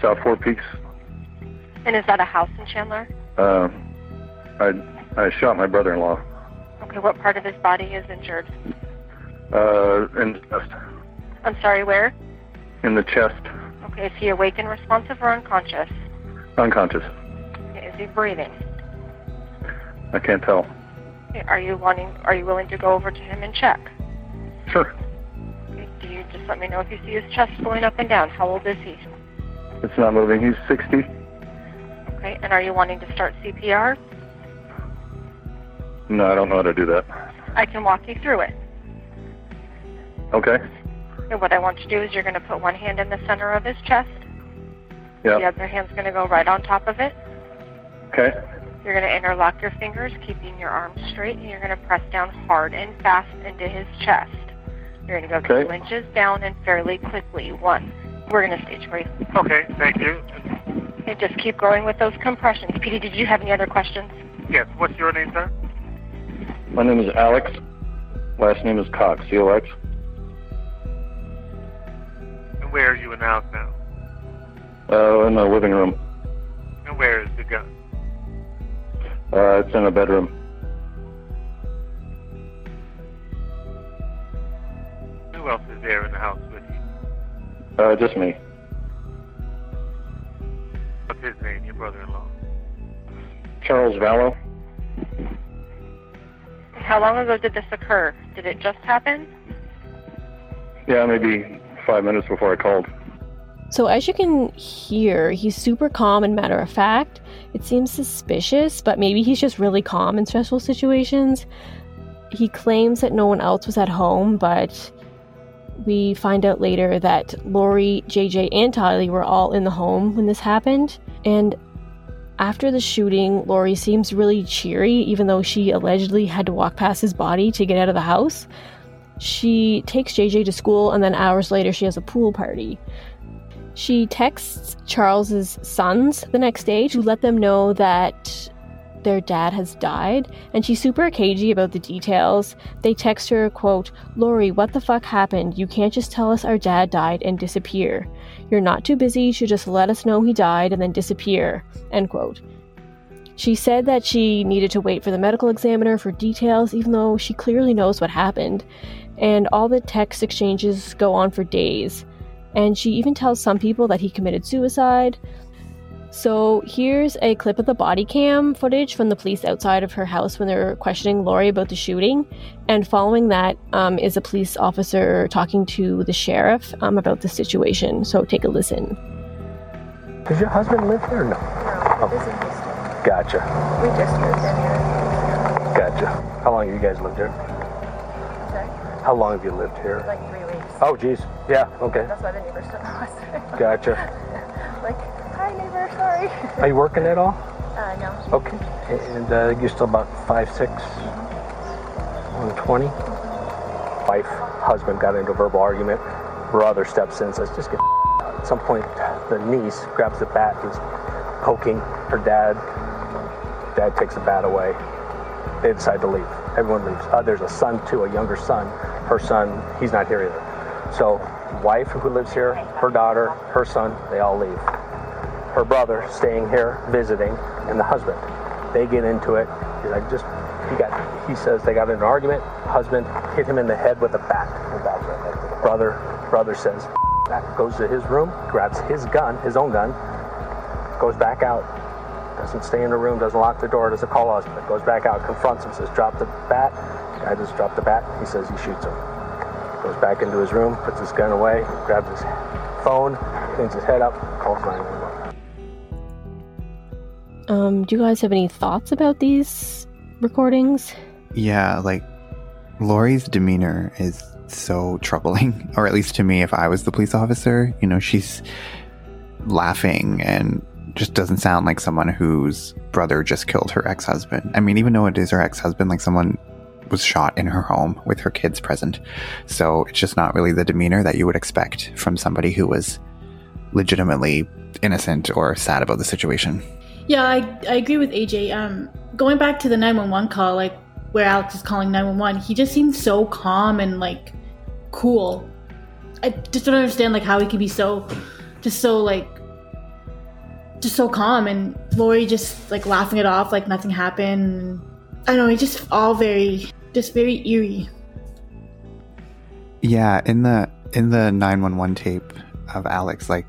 South Four Peaks. And is that a house in Chandler? Uh, I I shot my brother-in-law. Okay, what part of his body is injured? Uh, in the chest. I'm sorry, where? In the chest. Okay, is he awake and responsive or unconscious? Unconscious. Okay, is he breathing? I can't tell. Okay, are you wanting? Are you willing to go over to him and check? Sure. Okay, do you just let me know if you see his chest going up and down? How old is he? It's not moving. He's 60. Okay, and are you wanting to start CPR? No, I don't know how to do that. I can walk you through it. Okay. And what I want you to do is you're going to put one hand in the center of his chest. Yeah. The other hand's going to go right on top of it. Okay. You're going to interlock your fingers, keeping your arms straight, and you're going to press down hard and fast into his chest. You're going to go Okay. two inches down and fairly quickly. One. We're going to stage for you. Okay, thank you. Okay, just keep going with those compressions. Petey, did you have any other questions? Yes, what's your name, sir? My name is Alex. Last name is Cox. C-O-X. And where are you in the house now? Uh, in the living room. And where is the gun? Uh, it's in a bedroom. Who else is there in the house with you? Uh, just me. What's his name, your brother-in-law? Charles Vallow. How long ago did this occur? Did it just happen? Yeah, maybe five minutes before I called. So, as you can hear, he's super calm and matter of fact. It seems suspicious, but maybe he's just really calm in stressful situations. He claims that no one else was at home, but we find out later that Lori, JJ, and Tylee were all in the home when this happened. And after the shooting, Lori seems really cheery, even though she allegedly had to walk past his body to get out of the house. She takes JJ to school, and then hours later, she has a pool party. She texts Charles's sons the next day to let them know that their dad has died, and she's super cagey about the details. They text her, quote, Lori, what the fuck happened? You can't just tell us our dad died and disappear. You're not too busy to just let us know he died and then disappear, end quote. She said that she needed to wait for the medical examiner for details, even though she clearly knows what happened. And all the text exchanges go on for days. And she even tells some people that he committed suicide. So here's a clip of the body cam footage from the police outside of her house when they're questioning Lori about the shooting. And following that um, is a police officer talking to the sheriff um, about the situation. So take a listen. Does your husband live here or no? No, this is Gotcha. We just moved in here. Gotcha. How long have you guys lived here? Sorry? How long have you lived here? Like three weeks. Oh, geez. Yeah, okay. That's why the neighbors took us. Gotcha. like, hi neighbor, sorry. Are you working at all? Uh, no. Okay. And uh, you're still about five six, one twenty. Wife, husband got into a verbal argument. Brother steps in says, just get. At some point, the niece grabs the bat and is poking her dad. Dad takes the bat away. They decide to leave. Everyone leaves. Uh, there's a son too, a younger son. Her son, he's not here either. So, wife who lives here, her daughter, her son, they all leave. Her brother staying here visiting, and the husband. They get into it. He's like, just he got. He says they got in an argument. Husband hit him in the head with a bat. Brother, brother says, that goes to his room, grabs his gun, his own gun, goes back out, doesn't stay in the room, doesn't lock the door, doesn't call husband, goes back out, confronts him, says, drop the bat. Guy just dropped the bat. He says he shoots him. Goes back into his room, puts his gun away, grabs his phone, cleans his head up, calls 911. Um, do you guys have any thoughts about these recordings? Yeah, like Lori's demeanor is so troubling, or at least to me, if I was the police officer. You know, she's laughing and just doesn't sound like someone whose brother just killed her ex husband. I mean, even though it is her ex husband, like someone was shot in her home with her kids present. So it's just not really the demeanor that you would expect from somebody who was legitimately innocent or sad about the situation. Yeah, I, I agree with AJ. Um, going back to the 911 call, like where Alex is calling 911, he just seems so calm and like cool. I just don't understand like how he could be so, just so like, just so calm and Lori just like laughing it off like nothing happened. I don't know, it's just all very, just very eerie. Yeah, in the in the 911 tape of Alex, like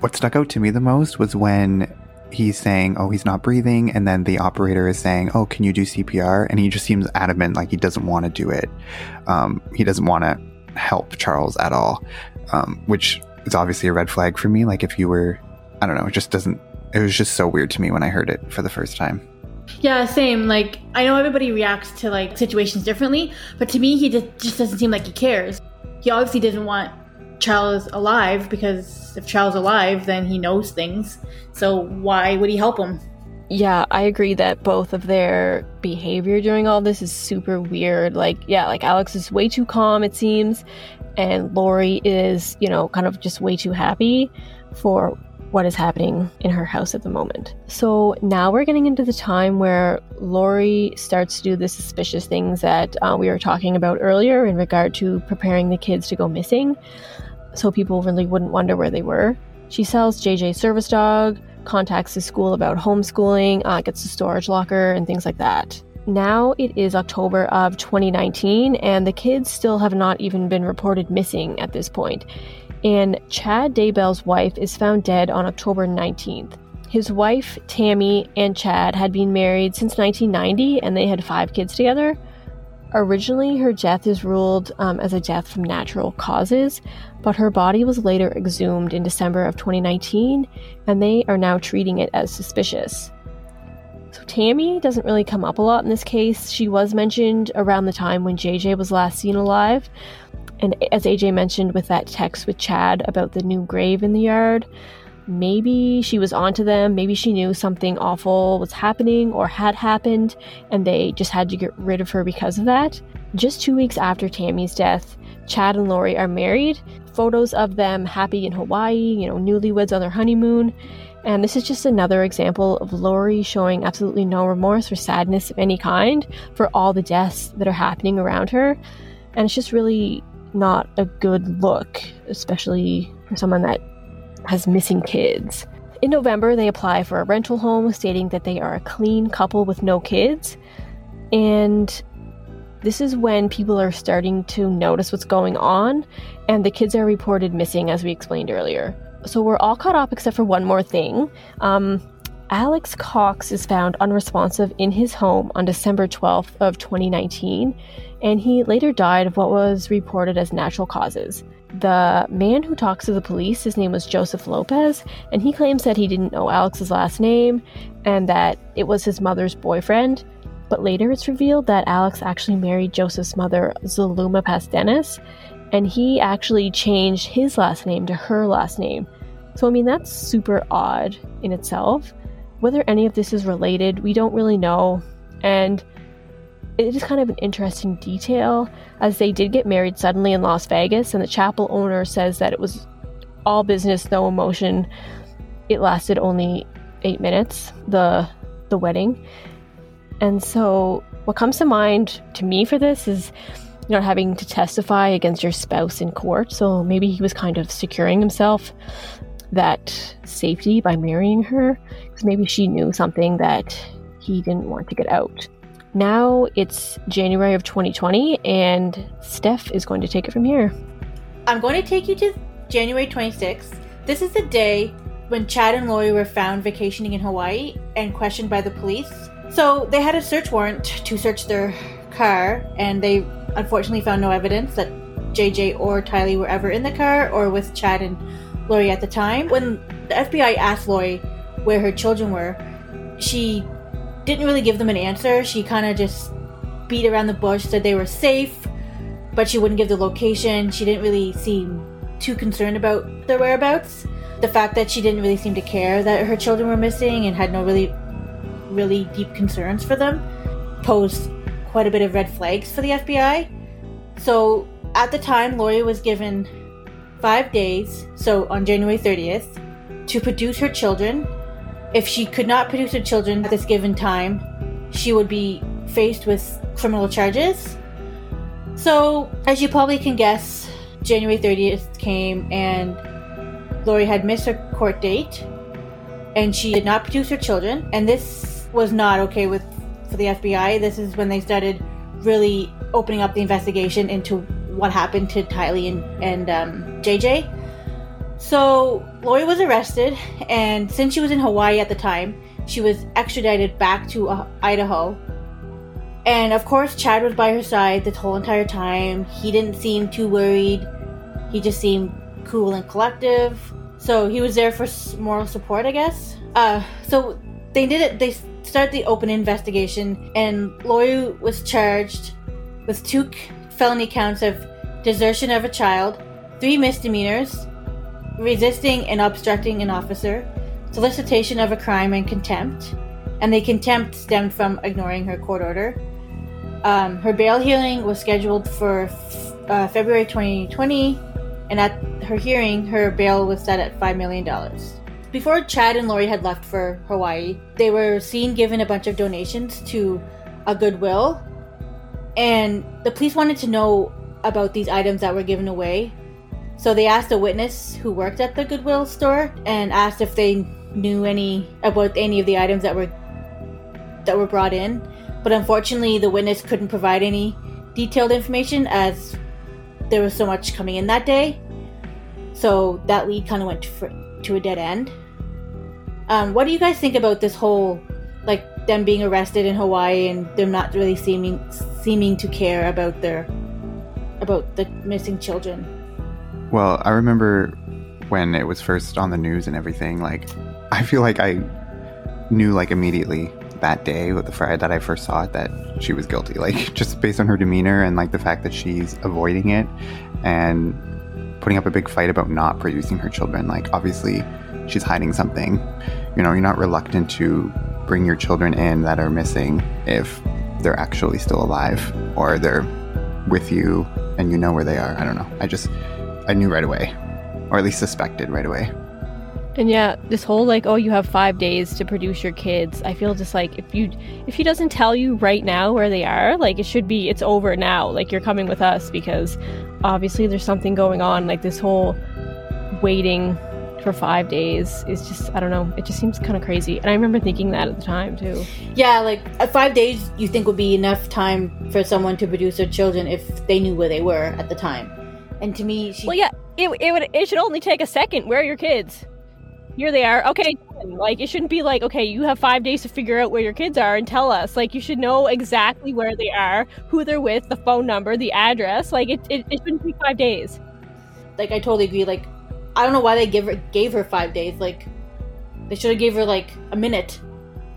what stuck out to me the most was when he's saying, "Oh, he's not breathing," and then the operator is saying, "Oh, can you do CPR?" And he just seems adamant, like he doesn't want to do it. Um, he doesn't want to help Charles at all, um, which is obviously a red flag for me. Like if you were, I don't know, it just doesn't. It was just so weird to me when I heard it for the first time. Yeah, same. Like I know everybody reacts to like situations differently, but to me, he just, just doesn't seem like he cares. He obviously doesn't want Charles is alive because if Charles alive, then he knows things. So why would he help him? Yeah, I agree that both of their behavior during all this is super weird. Like, yeah, like Alex is way too calm, it seems, and Lori is, you know, kind of just way too happy for what is happening in her house at the moment. So now we're getting into the time where Lori starts to do the suspicious things that uh, we were talking about earlier in regard to preparing the kids to go missing so people really wouldn't wonder where they were. She sells JJ service dog, contacts the school about homeschooling, uh, gets a storage locker, and things like that. Now it is October of 2019, and the kids still have not even been reported missing at this point. And Chad Daybell's wife is found dead on October 19th. His wife, Tammy, and Chad had been married since 1990 and they had five kids together. Originally, her death is ruled um, as a death from natural causes, but her body was later exhumed in December of 2019 and they are now treating it as suspicious. So, Tammy doesn't really come up a lot in this case. She was mentioned around the time when JJ was last seen alive. And as AJ mentioned with that text with Chad about the new grave in the yard, maybe she was onto them. Maybe she knew something awful was happening or had happened, and they just had to get rid of her because of that. Just two weeks after Tammy's death, Chad and Lori are married. Photos of them happy in Hawaii, you know, newlyweds on their honeymoon. And this is just another example of Lori showing absolutely no remorse or sadness of any kind for all the deaths that are happening around her. And it's just really not a good look, especially for someone that has missing kids. In November, they apply for a rental home, stating that they are a clean couple with no kids. And this is when people are starting to notice what's going on, and the kids are reported missing, as we explained earlier. So we're all caught up except for one more thing. Um, Alex Cox is found unresponsive in his home on December 12th of 2019, and he later died of what was reported as natural causes. The man who talks to the police, his name was Joseph Lopez, and he claims that he didn't know Alex's last name and that it was his mother's boyfriend. But later it's revealed that Alex actually married Joseph's mother, Zulema Pastenes, and he actually changed his last name to her last name. So, I mean, that's super odd in itself. Whether any of this is related, we don't really know. And it is kind of an interesting detail as they did get married suddenly in Las Vegas, and the chapel owner says that it was all business, no emotion. It lasted only eight minutes, the the wedding. And so what comes to mind to me for this is not having to testify against your spouse in court. So maybe he was kind of securing himself that safety by marrying her, because maybe she knew something that he didn't want to get out. Now it's January of 2020, and Steph is going to take it from here. I'm going to take you to January 26th. This is the day when Chad and Lori were found vacationing in Hawaii and questioned by the police. So they had a search warrant to search their car, and they unfortunately found no evidence that JJ or Tylee were ever in the car or with Chad and Lori at the time. When the FBI asked Lori where her children were, she didn't really give them an answer. She kind of just beat around the bush, said they were safe, but she wouldn't give the location. She didn't really seem too concerned about their whereabouts. The fact that she didn't really seem to care that her children were missing and had no really, really deep concerns for them posed quite a bit of red flags for the FBI. So at the time, Lori was given five days, so on January 30th, to produce her children. If she could not produce her children at this given time, she would be faced with criminal charges. So, as you probably can guess, January 30th came and Lori had missed her court date and she did not produce her children. And this was not okay with for the FBI. This is when they started really opening up the investigation into what happened to Tylee and, and um, JJ. So Lori was arrested, and since she was in Hawaii at the time, she was extradited back to uh, Idaho. And of course, Chad was by her side the whole entire time. He didn't seem too worried. He just seemed cool and collective. So he was there for moral support, I guess. Uh, so they did it. They started the open investigation, and Lori was charged with two felony counts of desertion of a child, three misdemeanors, resisting and obstructing an officer, solicitation of a crime, and contempt. And the contempt stemmed from ignoring her court order. Um, her bail hearing was scheduled for uh, February 2020, and at her hearing, her bail was set at $5 million. Before Chad and Lori had left for Hawaii, they were seen giving a bunch of donations to a Goodwill, and the police wanted to know about these items that were given away. So they asked a witness who worked at the Goodwill store and asked if they knew any about any of the items that were that were brought in. But unfortunately, the witness couldn't provide any detailed information as there was so much coming in that day. So that lead kind of went to, to a dead end. Um, what do you guys think about this whole, like them being arrested in Hawaii and them not really seeming seeming to care about their about the missing children? Well, I remember when it was first on the news and everything, like, I feel like I knew, like, immediately that day, with the Friday that I first saw it, that she was guilty. Like, just based on her demeanor and, like, the fact that she's avoiding it and putting up a big fight about not producing her children. Like, obviously, she's hiding something. You know, you're not reluctant to bring your children in that are missing if they're actually still alive or they're with you and you know where they are. I don't know. I just, I knew right away, or at least suspected right away. And yeah, this whole like, oh, you have five days to produce your kids. I feel just like if you if he doesn't tell you right now where they are, like it should be it's over now. Like you're coming with us because obviously there's something going on. Like this whole waiting for five days is just I don't know. It just seems kind of crazy. And I remember thinking that at the time too. Yeah, like five days you think would be enough time for someone to produce their children if they knew where they were at the time. And to me, she Well, yeah, it it would it should only take a second. Where are your kids? Here they are. Okay, like it shouldn't be like okay, you have five days to figure out where your kids are and tell us. Like you should know exactly where they are, who they're with, the phone number, the address. Like it it, it shouldn't be five days. like I totally agree. Like I don't know why they give her gave her five days. Like they should have gave her like a minute.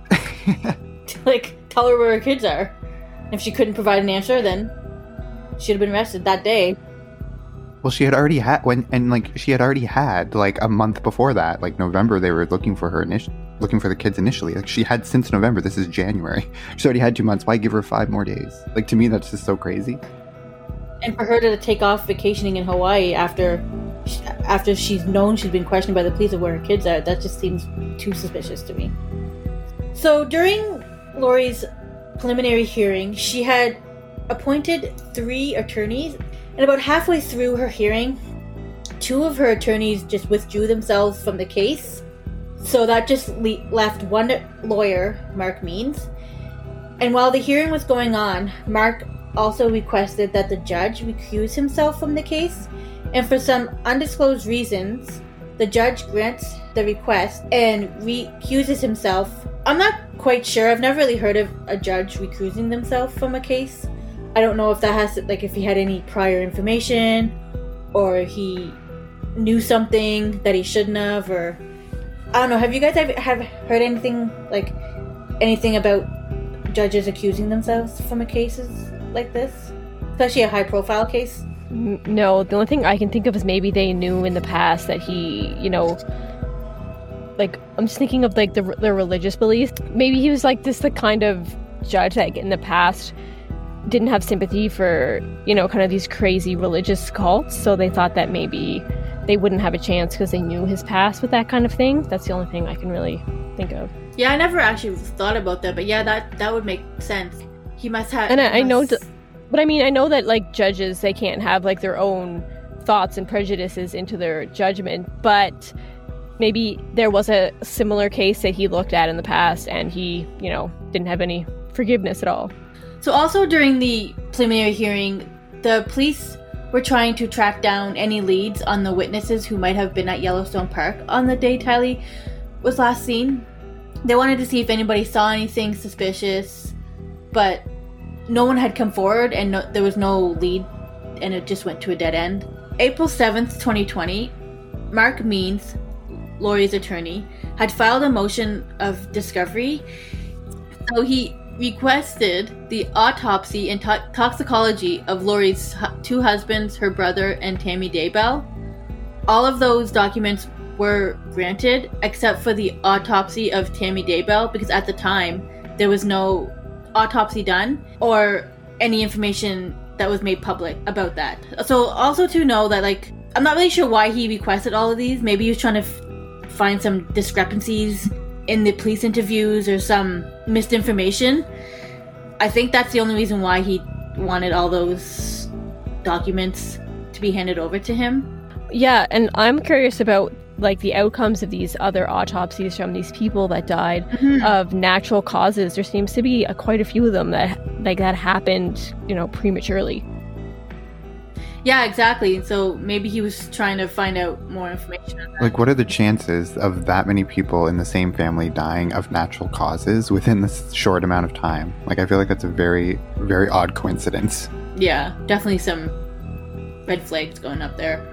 to, like tell her where her kids are. If she couldn't provide an answer, then she'd have been arrested that day. Well, she had already had when and like she had already had like a month before that, like November. They were looking for her initially, looking for the kids initially. Like she had since November. This is January. She already had two months. Why give her five more days? Like to me, that's just so crazy. And for her to take off vacationing in Hawaii after after she's known she's been questioned by the police of where her kids are, that just seems too suspicious to me. So during Lori's preliminary hearing, she had appointed three attorneys, and about halfway through her hearing, two of her attorneys just withdrew themselves from the case. So that just le- left one lawyer, Mark Means. And while the hearing was going on, Mark also requested that the judge recuse himself from the case. And for some undisclosed reasons, the judge grants the request and recuses himself. I'm not quite sure. I've never really heard of a judge recusing themselves from a case. I don't know if that has to, like if he had any prior information or he knew something that he shouldn't have or I don't know. Have you guys ever have heard anything like anything about judges accusing themselves from a cases like this? Especially a high profile case? No, the only thing I can think of is maybe they knew in the past that he, you know, like I'm just thinking of like the the religious beliefs. Maybe he was like this the kind of judge that in the past didn't have sympathy for, you know, kind of these crazy religious cults, so they thought that maybe they wouldn't have a chance because they knew his past with that kind of thing. That's the only thing I can really think of. Yeah, I never actually thought about that, but yeah, that that would make sense. He must have. And I, I know, th- but I mean, I know that like judges, they can't have like their own thoughts and prejudices into their judgment, but maybe there was a similar case that he looked at in the past and he, you know, didn't have any forgiveness at all. So, also during the preliminary hearing, the police were trying to track down any leads on the witnesses who might have been at Yellowstone Park on the day Tylee was last seen. They wanted to see if anybody saw anything suspicious, but no one had come forward and no, there was no lead, and it just went to a dead end. April 7th, 2020, Mark Means, Lori's attorney, had filed a motion of discovery. So he requested the autopsy and to- toxicology of Lori's hu- two husbands, her brother, and Tammy Daybell. All of those documents were granted except for the autopsy of Tammy Daybell because at the time there was no autopsy done or any information that was made public about that. So also to know that like I'm not really sure why he requested all of these. Maybe he was trying to f- find some discrepancies in the police interviews or some misinformation. I think that's the only reason why he wanted all those documents to be handed over to him. Yeah, and I'm curious about like the outcomes of these other autopsies from these people that died mm-hmm. of natural causes. There seems to be a, quite a few of them that like that happened, you know, prematurely. Yeah, exactly. So maybe he was trying to find out more information on that. Like, what are the chances of that many people in the same family dying of natural causes within this short amount of time? Like, I feel like that's a very, very odd coincidence. Yeah, definitely some red flags going up there.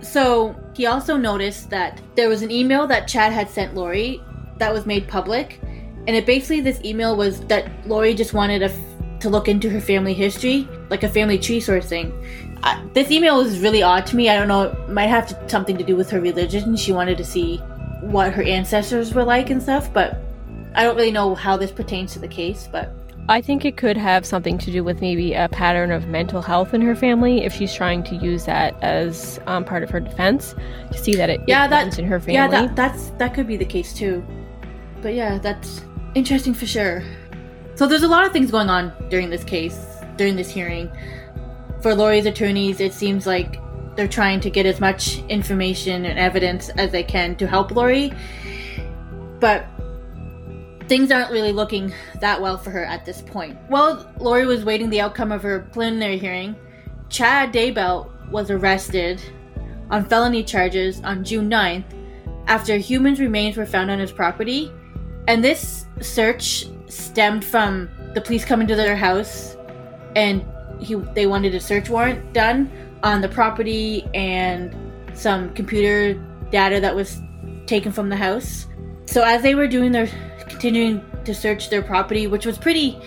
So he also noticed that there was an email that Chad had sent Lori that was made public, and it basically this email was that Lori just wanted a f- to look into her family history, like a family tree sort of thing. Uh, this email was really odd to me. I don't know, it might have to, something to do with her religion. She wanted to see what her ancestors were like and stuff, but I don't really know how this pertains to the case. But I think it could have something to do with maybe a pattern of mental health in her family if she's trying to use that as um, part of her defense to see that it, yeah, that's in her family. Yeah, that that's that could be the case too. But yeah, that's interesting for sure. So there's a lot of things going on during this case, during this hearing. For Lori's attorneys, it seems like they're trying to get as much information and evidence as they can to help Lori. But things aren't really looking that well for her at this point. While Lori was waiting the outcome of her preliminary hearing, Chad Daybell was arrested on felony charges on June 9th after human remains were found on his property. And this search stemmed from the police coming to their house and he they wanted a search warrant done on the property and some computer data that was taken from the house. So as they were doing their continuing to search their property, which was pretty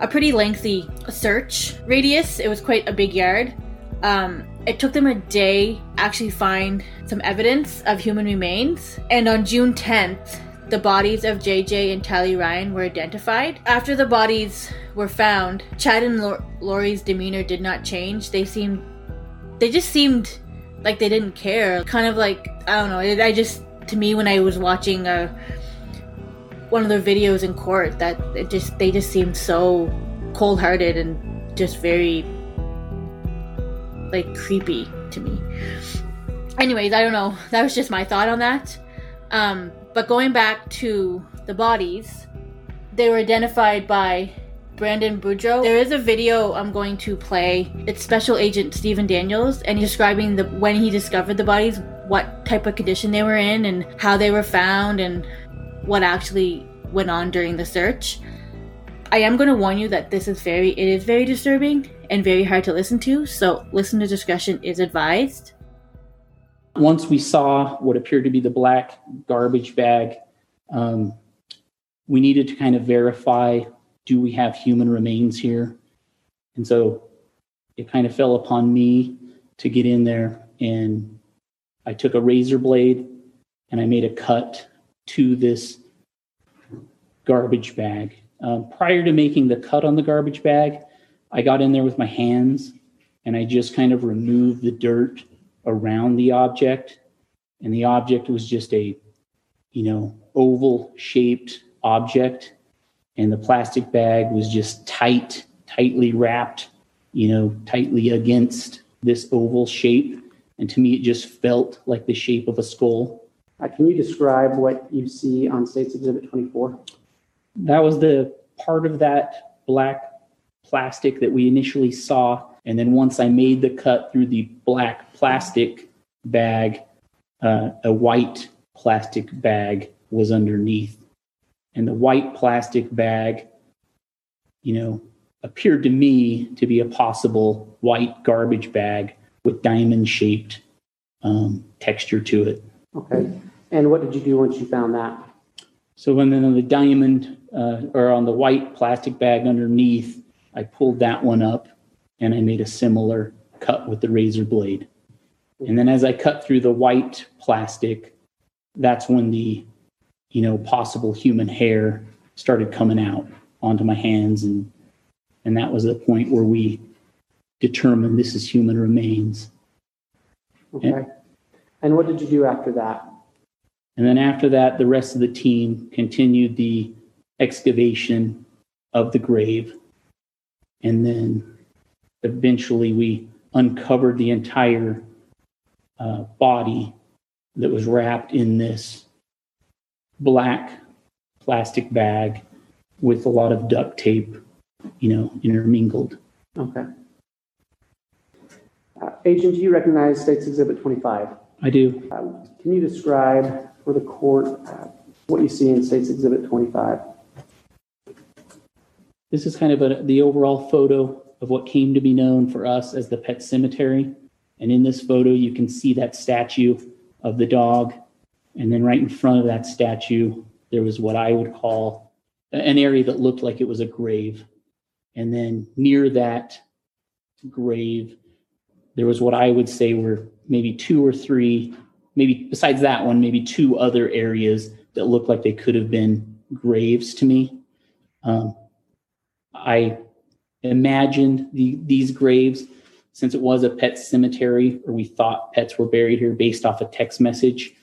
a pretty lengthy search radius, it was quite a big yard. Um, it took them a day actually find some evidence of human remains, and on June 10th, the bodies of JJ and Tylee Ryan were identified. After the bodies were found, Chad and Lor- Lori's demeanor did not change. They seemed, they just seemed like they didn't care. Kind of like I don't know. It, I just to me when I was watching uh, one of their videos in court, that it just they just seemed so cold-hearted and just very like creepy to me. Anyways, I don't know. That was just my thought on that. Um, but going back to the bodies, they were identified by Brandon Boudreau. There is a video I'm going to play. It's Special Agent Stephen Daniels, and he's describing the when he discovered the bodies, what type of condition they were in, and how they were found, and what actually went on during the search. I am going to warn you that this is very, it is very disturbing and very hard to listen to. So listener discretion is advised. Once we saw what appeared to be the black garbage bag, um, we needed to kind of verify do we have human remains here? And so it kind of fell upon me to get in there and I took a razor blade and I made a cut to this garbage bag. Um, prior to making the cut on the garbage bag, I got in there with my hands and I just kind of removed the dirt around the object. And the object was just a, you know, oval shaped object. And the plastic bag was just tight, tightly wrapped, you know, tightly against this oval shape. And to me, it just felt like the shape of a skull. Uh, can you describe what you see on States Exhibit 24? That was the part of that black plastic that we initially saw. And then once I made the cut through the black plastic bag, uh, a white plastic bag was underneath. And the white plastic bag, you know, appeared to me to be a possible white garbage bag with diamond shaped um, texture to it. Okay. And what did you do once you found that? So when then on the diamond uh, or on the white plastic bag underneath, I pulled that one up and I made a similar cut with the razor blade. And then as I cut through the white plastic, that's when the you know possible human hair started coming out onto my hands and and that was the point where we determined this is human remains. Okay. And, and what did you do after that? And then after that, the rest of the team continued the excavation of the grave. And then eventually we uncovered the entire uh, body that was wrapped in this black plastic bag with a lot of duct tape, you know, intermingled. Okay. Uh, Agent, do you recognize State's Exhibit 25? I do. Um, Can you describe for the court uh, what you see in State's Exhibit 25? This is kind of a, the overall photo of what came to be known for us as the pet cemetery. And in this photo, you can see that statue of the dog. And then right in front of that statue, there was what I would call an area that looked like it was a grave. And then near that grave, there was what I would say were maybe two or three, maybe besides that one, maybe two other areas that looked like they could have been graves to me. Um, I imagined the, these graves, since it was a pet cemetery, or we thought pets were buried here based off a text message.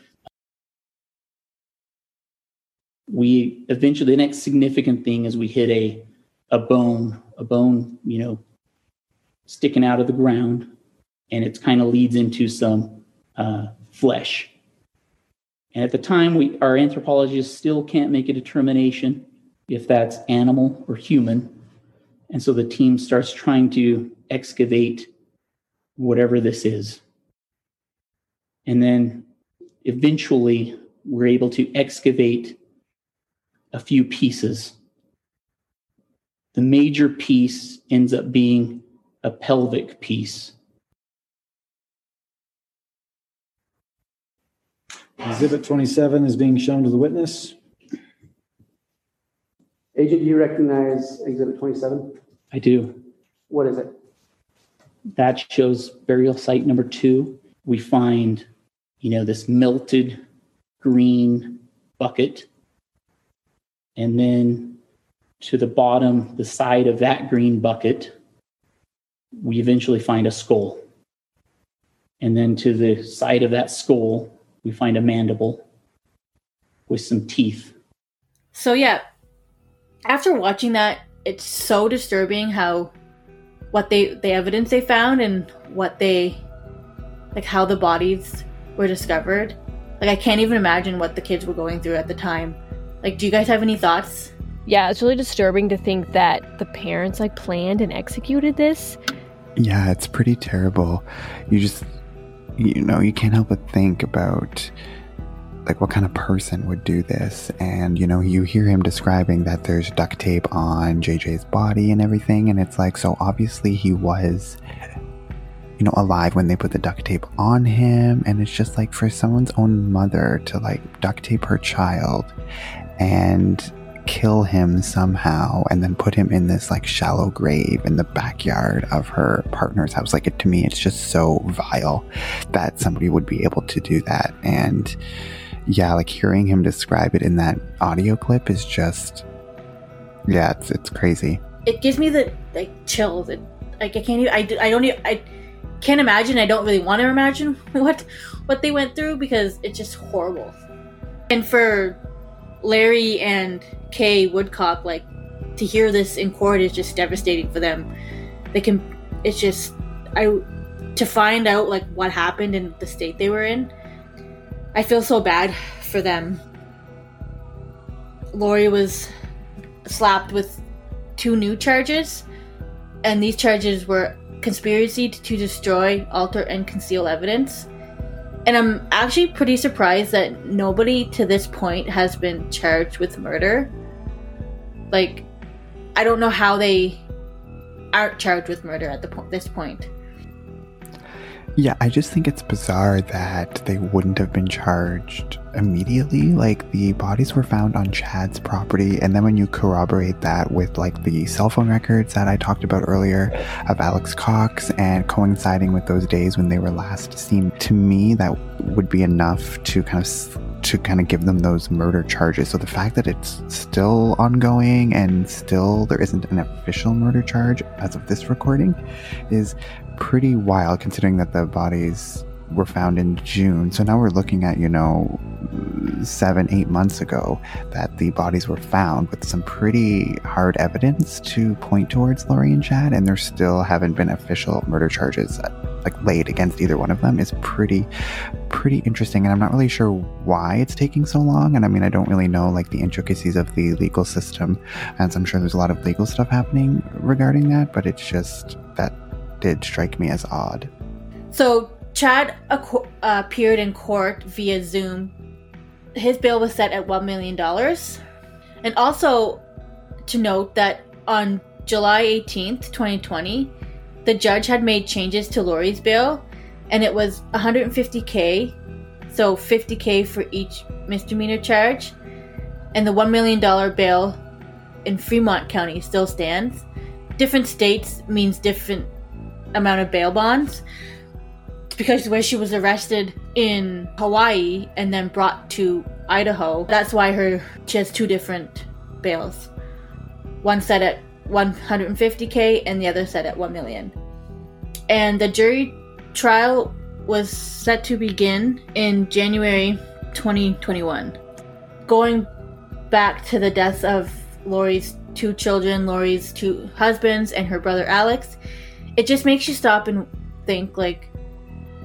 We eventually, the next significant thing is we hit a, a bone, a bone, you know, sticking out of the ground, and it kind of leads into some uh, flesh. And at the time, we our anthropologists still can't make a determination if that's animal or human. And so the team starts trying to excavate whatever this is. And then eventually we're able to excavate a few pieces. The major piece ends up being a pelvic piece. Exhibit 27 is being shown to the witness. Agent, do you recognize Exhibit 27? I do. What is it? That shows burial site number two. We find, you know, this melted green bucket. And then to the bottom, the side of that green bucket, we eventually find a skull. And then to the side of that skull, we find a mandible with some teeth. So yeah, after watching that, it's so disturbing how what they the evidence they found and what they like how the bodies were discovered. Like I can't even imagine what the kids were going through at the time. Like do you guys have any thoughts? Yeah, it's really disturbing to think that the parents like planned and executed this. Yeah, it's pretty terrible. You just, you know, you can't help but think about like what kind of person would do this? And you know you hear him describing that there's duct tape on JJ's body and everything and it's like so obviously he was you know alive when they put the duct tape on him and it's just like for someone's own mother to like duct tape her child and kill him somehow and then put him in this like shallow grave in the backyard of her partner's house. Like it to me it's just so vile that somebody would be able to do that. And yeah, like hearing him describe it in that audio clip is just, yeah, it's it's crazy. It gives me the like chills. It, like I can't even. I, I don't even. I can't imagine. I don't really want to imagine what what they went through because it's just horrible. And for Larry and Kay Woodcock, like to hear this in court is just devastating for them. They can. It's just I to find out like what happened in the state they were in I feel so bad for them. Lori was slapped with two new charges, and these charges were conspiracy to destroy, alter, and conceal evidence. And I'm actually pretty surprised that nobody to this point has been charged with murder. Like, I don't know how they aren't charged with murder at the po- this point. Yeah, I just think it's bizarre that they wouldn't have been charged immediately. Like the bodies were found on Chad's property, and then when you corroborate that with like the cell phone records that I talked about earlier of Alex Cox and coinciding with those days when they were last seen, to me that would be enough to kind of to kind of give them those murder charges. So the fact that it's still ongoing and still there isn't an official murder charge as of this recording is pretty wild considering that the bodies were found in June. So now we're looking at, you know, seven, eight months ago that the bodies were found with some pretty hard evidence to point towards Lori and Chad, and there still haven't been official murder charges uh, like laid against either one of them is pretty pretty interesting and i'm not really sure why it's taking so long and i mean i don't really know like the intricacies of the legal system and so i'm sure there's a lot of legal stuff happening regarding that but it's just that did strike me as odd So Chad uh, appeared in court via Zoom. His bail was set at $1 million. And also to note that on July 18th, 2020, the judge had made changes to Lori's bail and it was 150k, so 50k for each misdemeanor charge. And the $1 million bail in Fremont County still stands. Different states means different amount of bail bonds because where she was arrested in Hawaii and then brought to Idaho, that's why her she has two different bails. One set at 150k and the other set at 1 million. And the jury trial was set to begin in January 2021. Going back to the deaths of Lori's two children, Lori's two husbands, and her brother Alex, it just makes you stop and think like,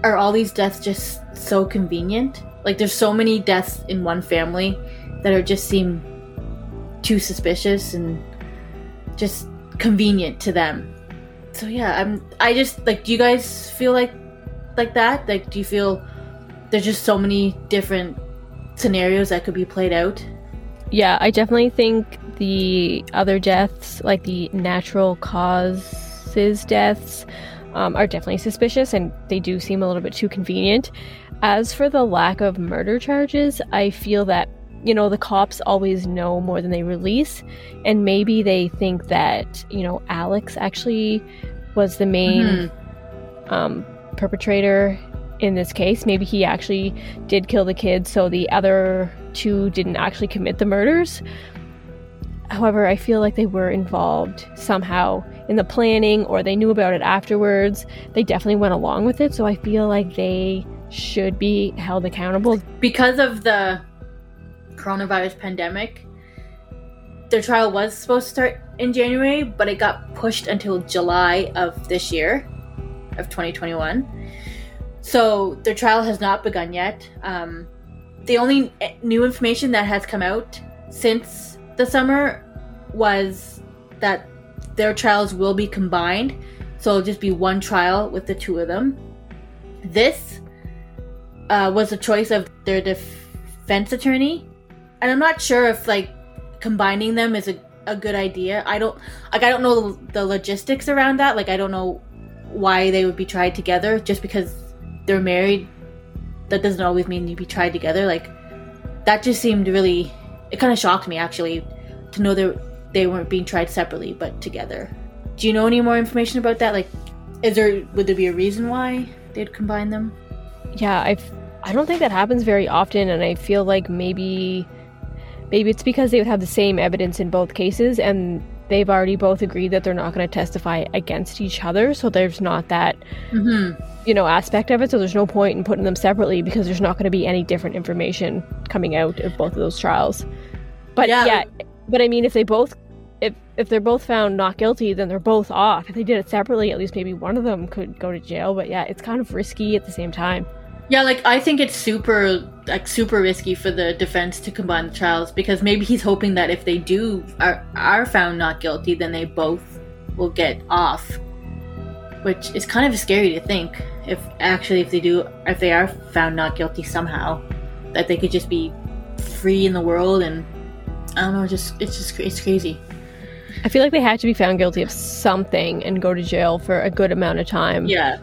are all these deaths just so convenient? Like, there's so many deaths in one family that are just seem too suspicious and just convenient to them. So yeah, I'm. I just like. Do you guys feel like like that? Like, do you feel there's just so many different scenarios that could be played out? Yeah, I definitely think the other deaths, like the natural causes deaths, um, are definitely suspicious and they do seem a little bit too convenient. As for the lack of murder charges, I feel that, you know, the cops always know more than they release, and maybe they think that, you know, Alex actually was the main um, perpetrator in this case. Maybe he actually did kill the kids, so the other two didn't actually commit the murders. However, I feel like they were involved somehow in the planning or they knew about it afterwards. They definitely went along with it, so I feel like they should be held accountable. Because of the coronavirus pandemic, their trial was supposed to start in January, but it got pushed until July of this year, of 2021. So their trial has not begun yet. Um, the only new information that has come out since the summer was that their trials will be combined. So it'll just be one trial with the two of them. This uh, was a choice of their defense attorney. And I'm not sure if like combining them is a, a good idea. I don't like I don't know the, logistics around that. Like I don't know why they would be tried together just because they're married that doesn't always mean you'd be tried together like that just seemed really it kind of shocked me actually to know they they weren't being tried separately but together do you know any more information about that like is there would there be a reason why they'd combine them Yeah, I I don't think that happens very often, and I feel like maybe maybe it's because they would have the same evidence in both cases, and they've already both agreed that they're not going to testify against each other. So there's not that mm-hmm. you know aspect of it. So there's no point in putting them separately because there's not going to be any different information coming out of both of those trials. But Yeah. yeah, but I mean, if they both if they're both found not guilty, then they're both off. If they did it separately, at least maybe one of them could go to jail. But yeah, it's kind of risky at the same time. Yeah, like I think it's super like super risky for the defense to combine the trials because maybe he's hoping that if they do are are found not guilty, then they both will get off. Which is kind of scary to think if actually if they do if they are found not guilty somehow that they could just be free in the world and I don't know, just it's just it's crazy. I feel like they had to be found guilty of something and go to jail for a good amount of time. Yeah.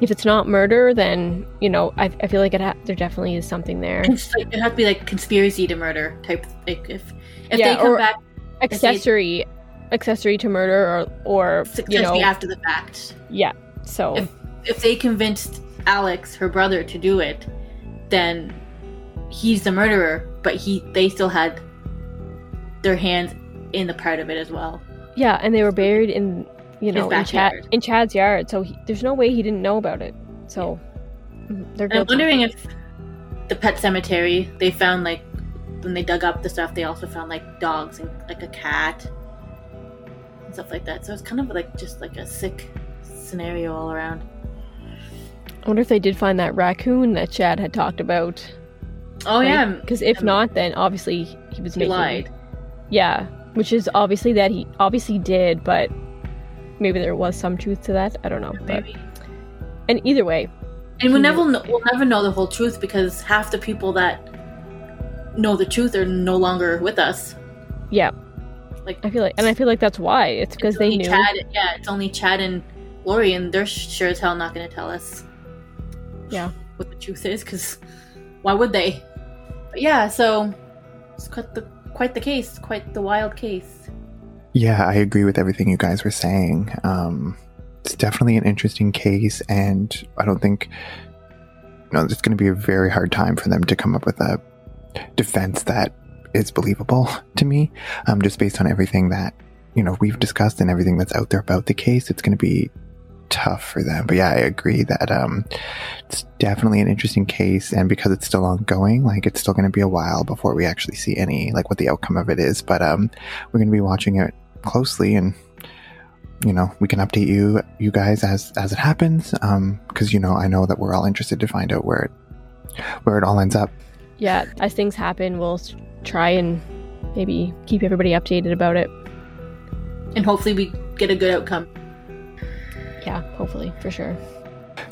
If it's not murder, then you know I, I feel like it ha- there definitely is something there. It's like it has to be like conspiracy to murder type like if if Yeah, they come back accessory, accessory to murder, or or you know after the fact. yeah. So if if they convinced Alex, her brother, to do it, then he's the murderer, but he they still had their hands in the part of it as well. yeah, and they were buried in you know in, Chad, in Chad's yard, so he, there's no way he didn't know about it. So mm, they're I'm wondering if the pet cemetery they found like when they dug up the stuff, they also found like dogs and like a cat and stuff like that. So it's kind of like just like a sick scenario all around. I wonder if they did find that raccoon that Chad had talked about. Oh yeah, because if not, then obviously he was He making. lied. Yeah, which is obviously that he obviously did, but maybe there was some truth to that. I don't know. But maybe. and either way, And we'll never know, we'll never know the whole truth because half the people that know the truth are no longer with us. Yeah. Like I feel like, and I feel like that's why. It's because they knew. Chad, yeah, it's only Chad and Lori, and they're sure as hell not going to tell us. Yeah. What the truth is, because why would they? But yeah, so it's cut the quite the case, quite the wild case. Yeah, I agree with everything you guys were saying. Um, it's definitely an interesting case, and I don't think you know it's going to be a very hard time for them to come up with a defense that is believable to me. Um, just based on everything that you know we've discussed and everything that's out there about the case, it's going to be tough for them. But yeah, I agree that um, it's definitely an interesting case, and because it's still ongoing, like it's still going to be a while before we actually see any like what the outcome of it is. But um, we're going to be watching it closely, and you know we can update you you guys as as it happens. Um, because you know I know that we're all interested to find out where it where it all ends up. Yeah, as things happen, we'll try and maybe keep everybody updated about it. And hopefully we get a good outcome. Yeah, hopefully, for sure.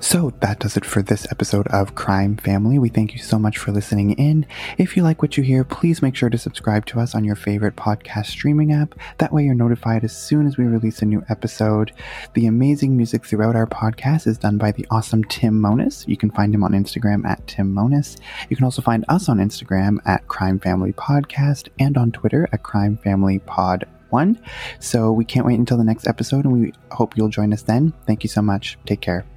So that does it for this episode of Crime Family. We thank you so much for listening in. If you like what you hear, please make sure to subscribe to us on your favorite podcast streaming app. That way you're notified as soon as we release a new episode. The amazing music throughout our podcast is done by the awesome Tim Monis. You can find him on Instagram at Tim Monis. You can also find us on Instagram at Crime Family Podcast and on Twitter at Crime Family Pod. One. So we can't wait until the next episode and we hope you'll join us then. Thank you so much. Take care.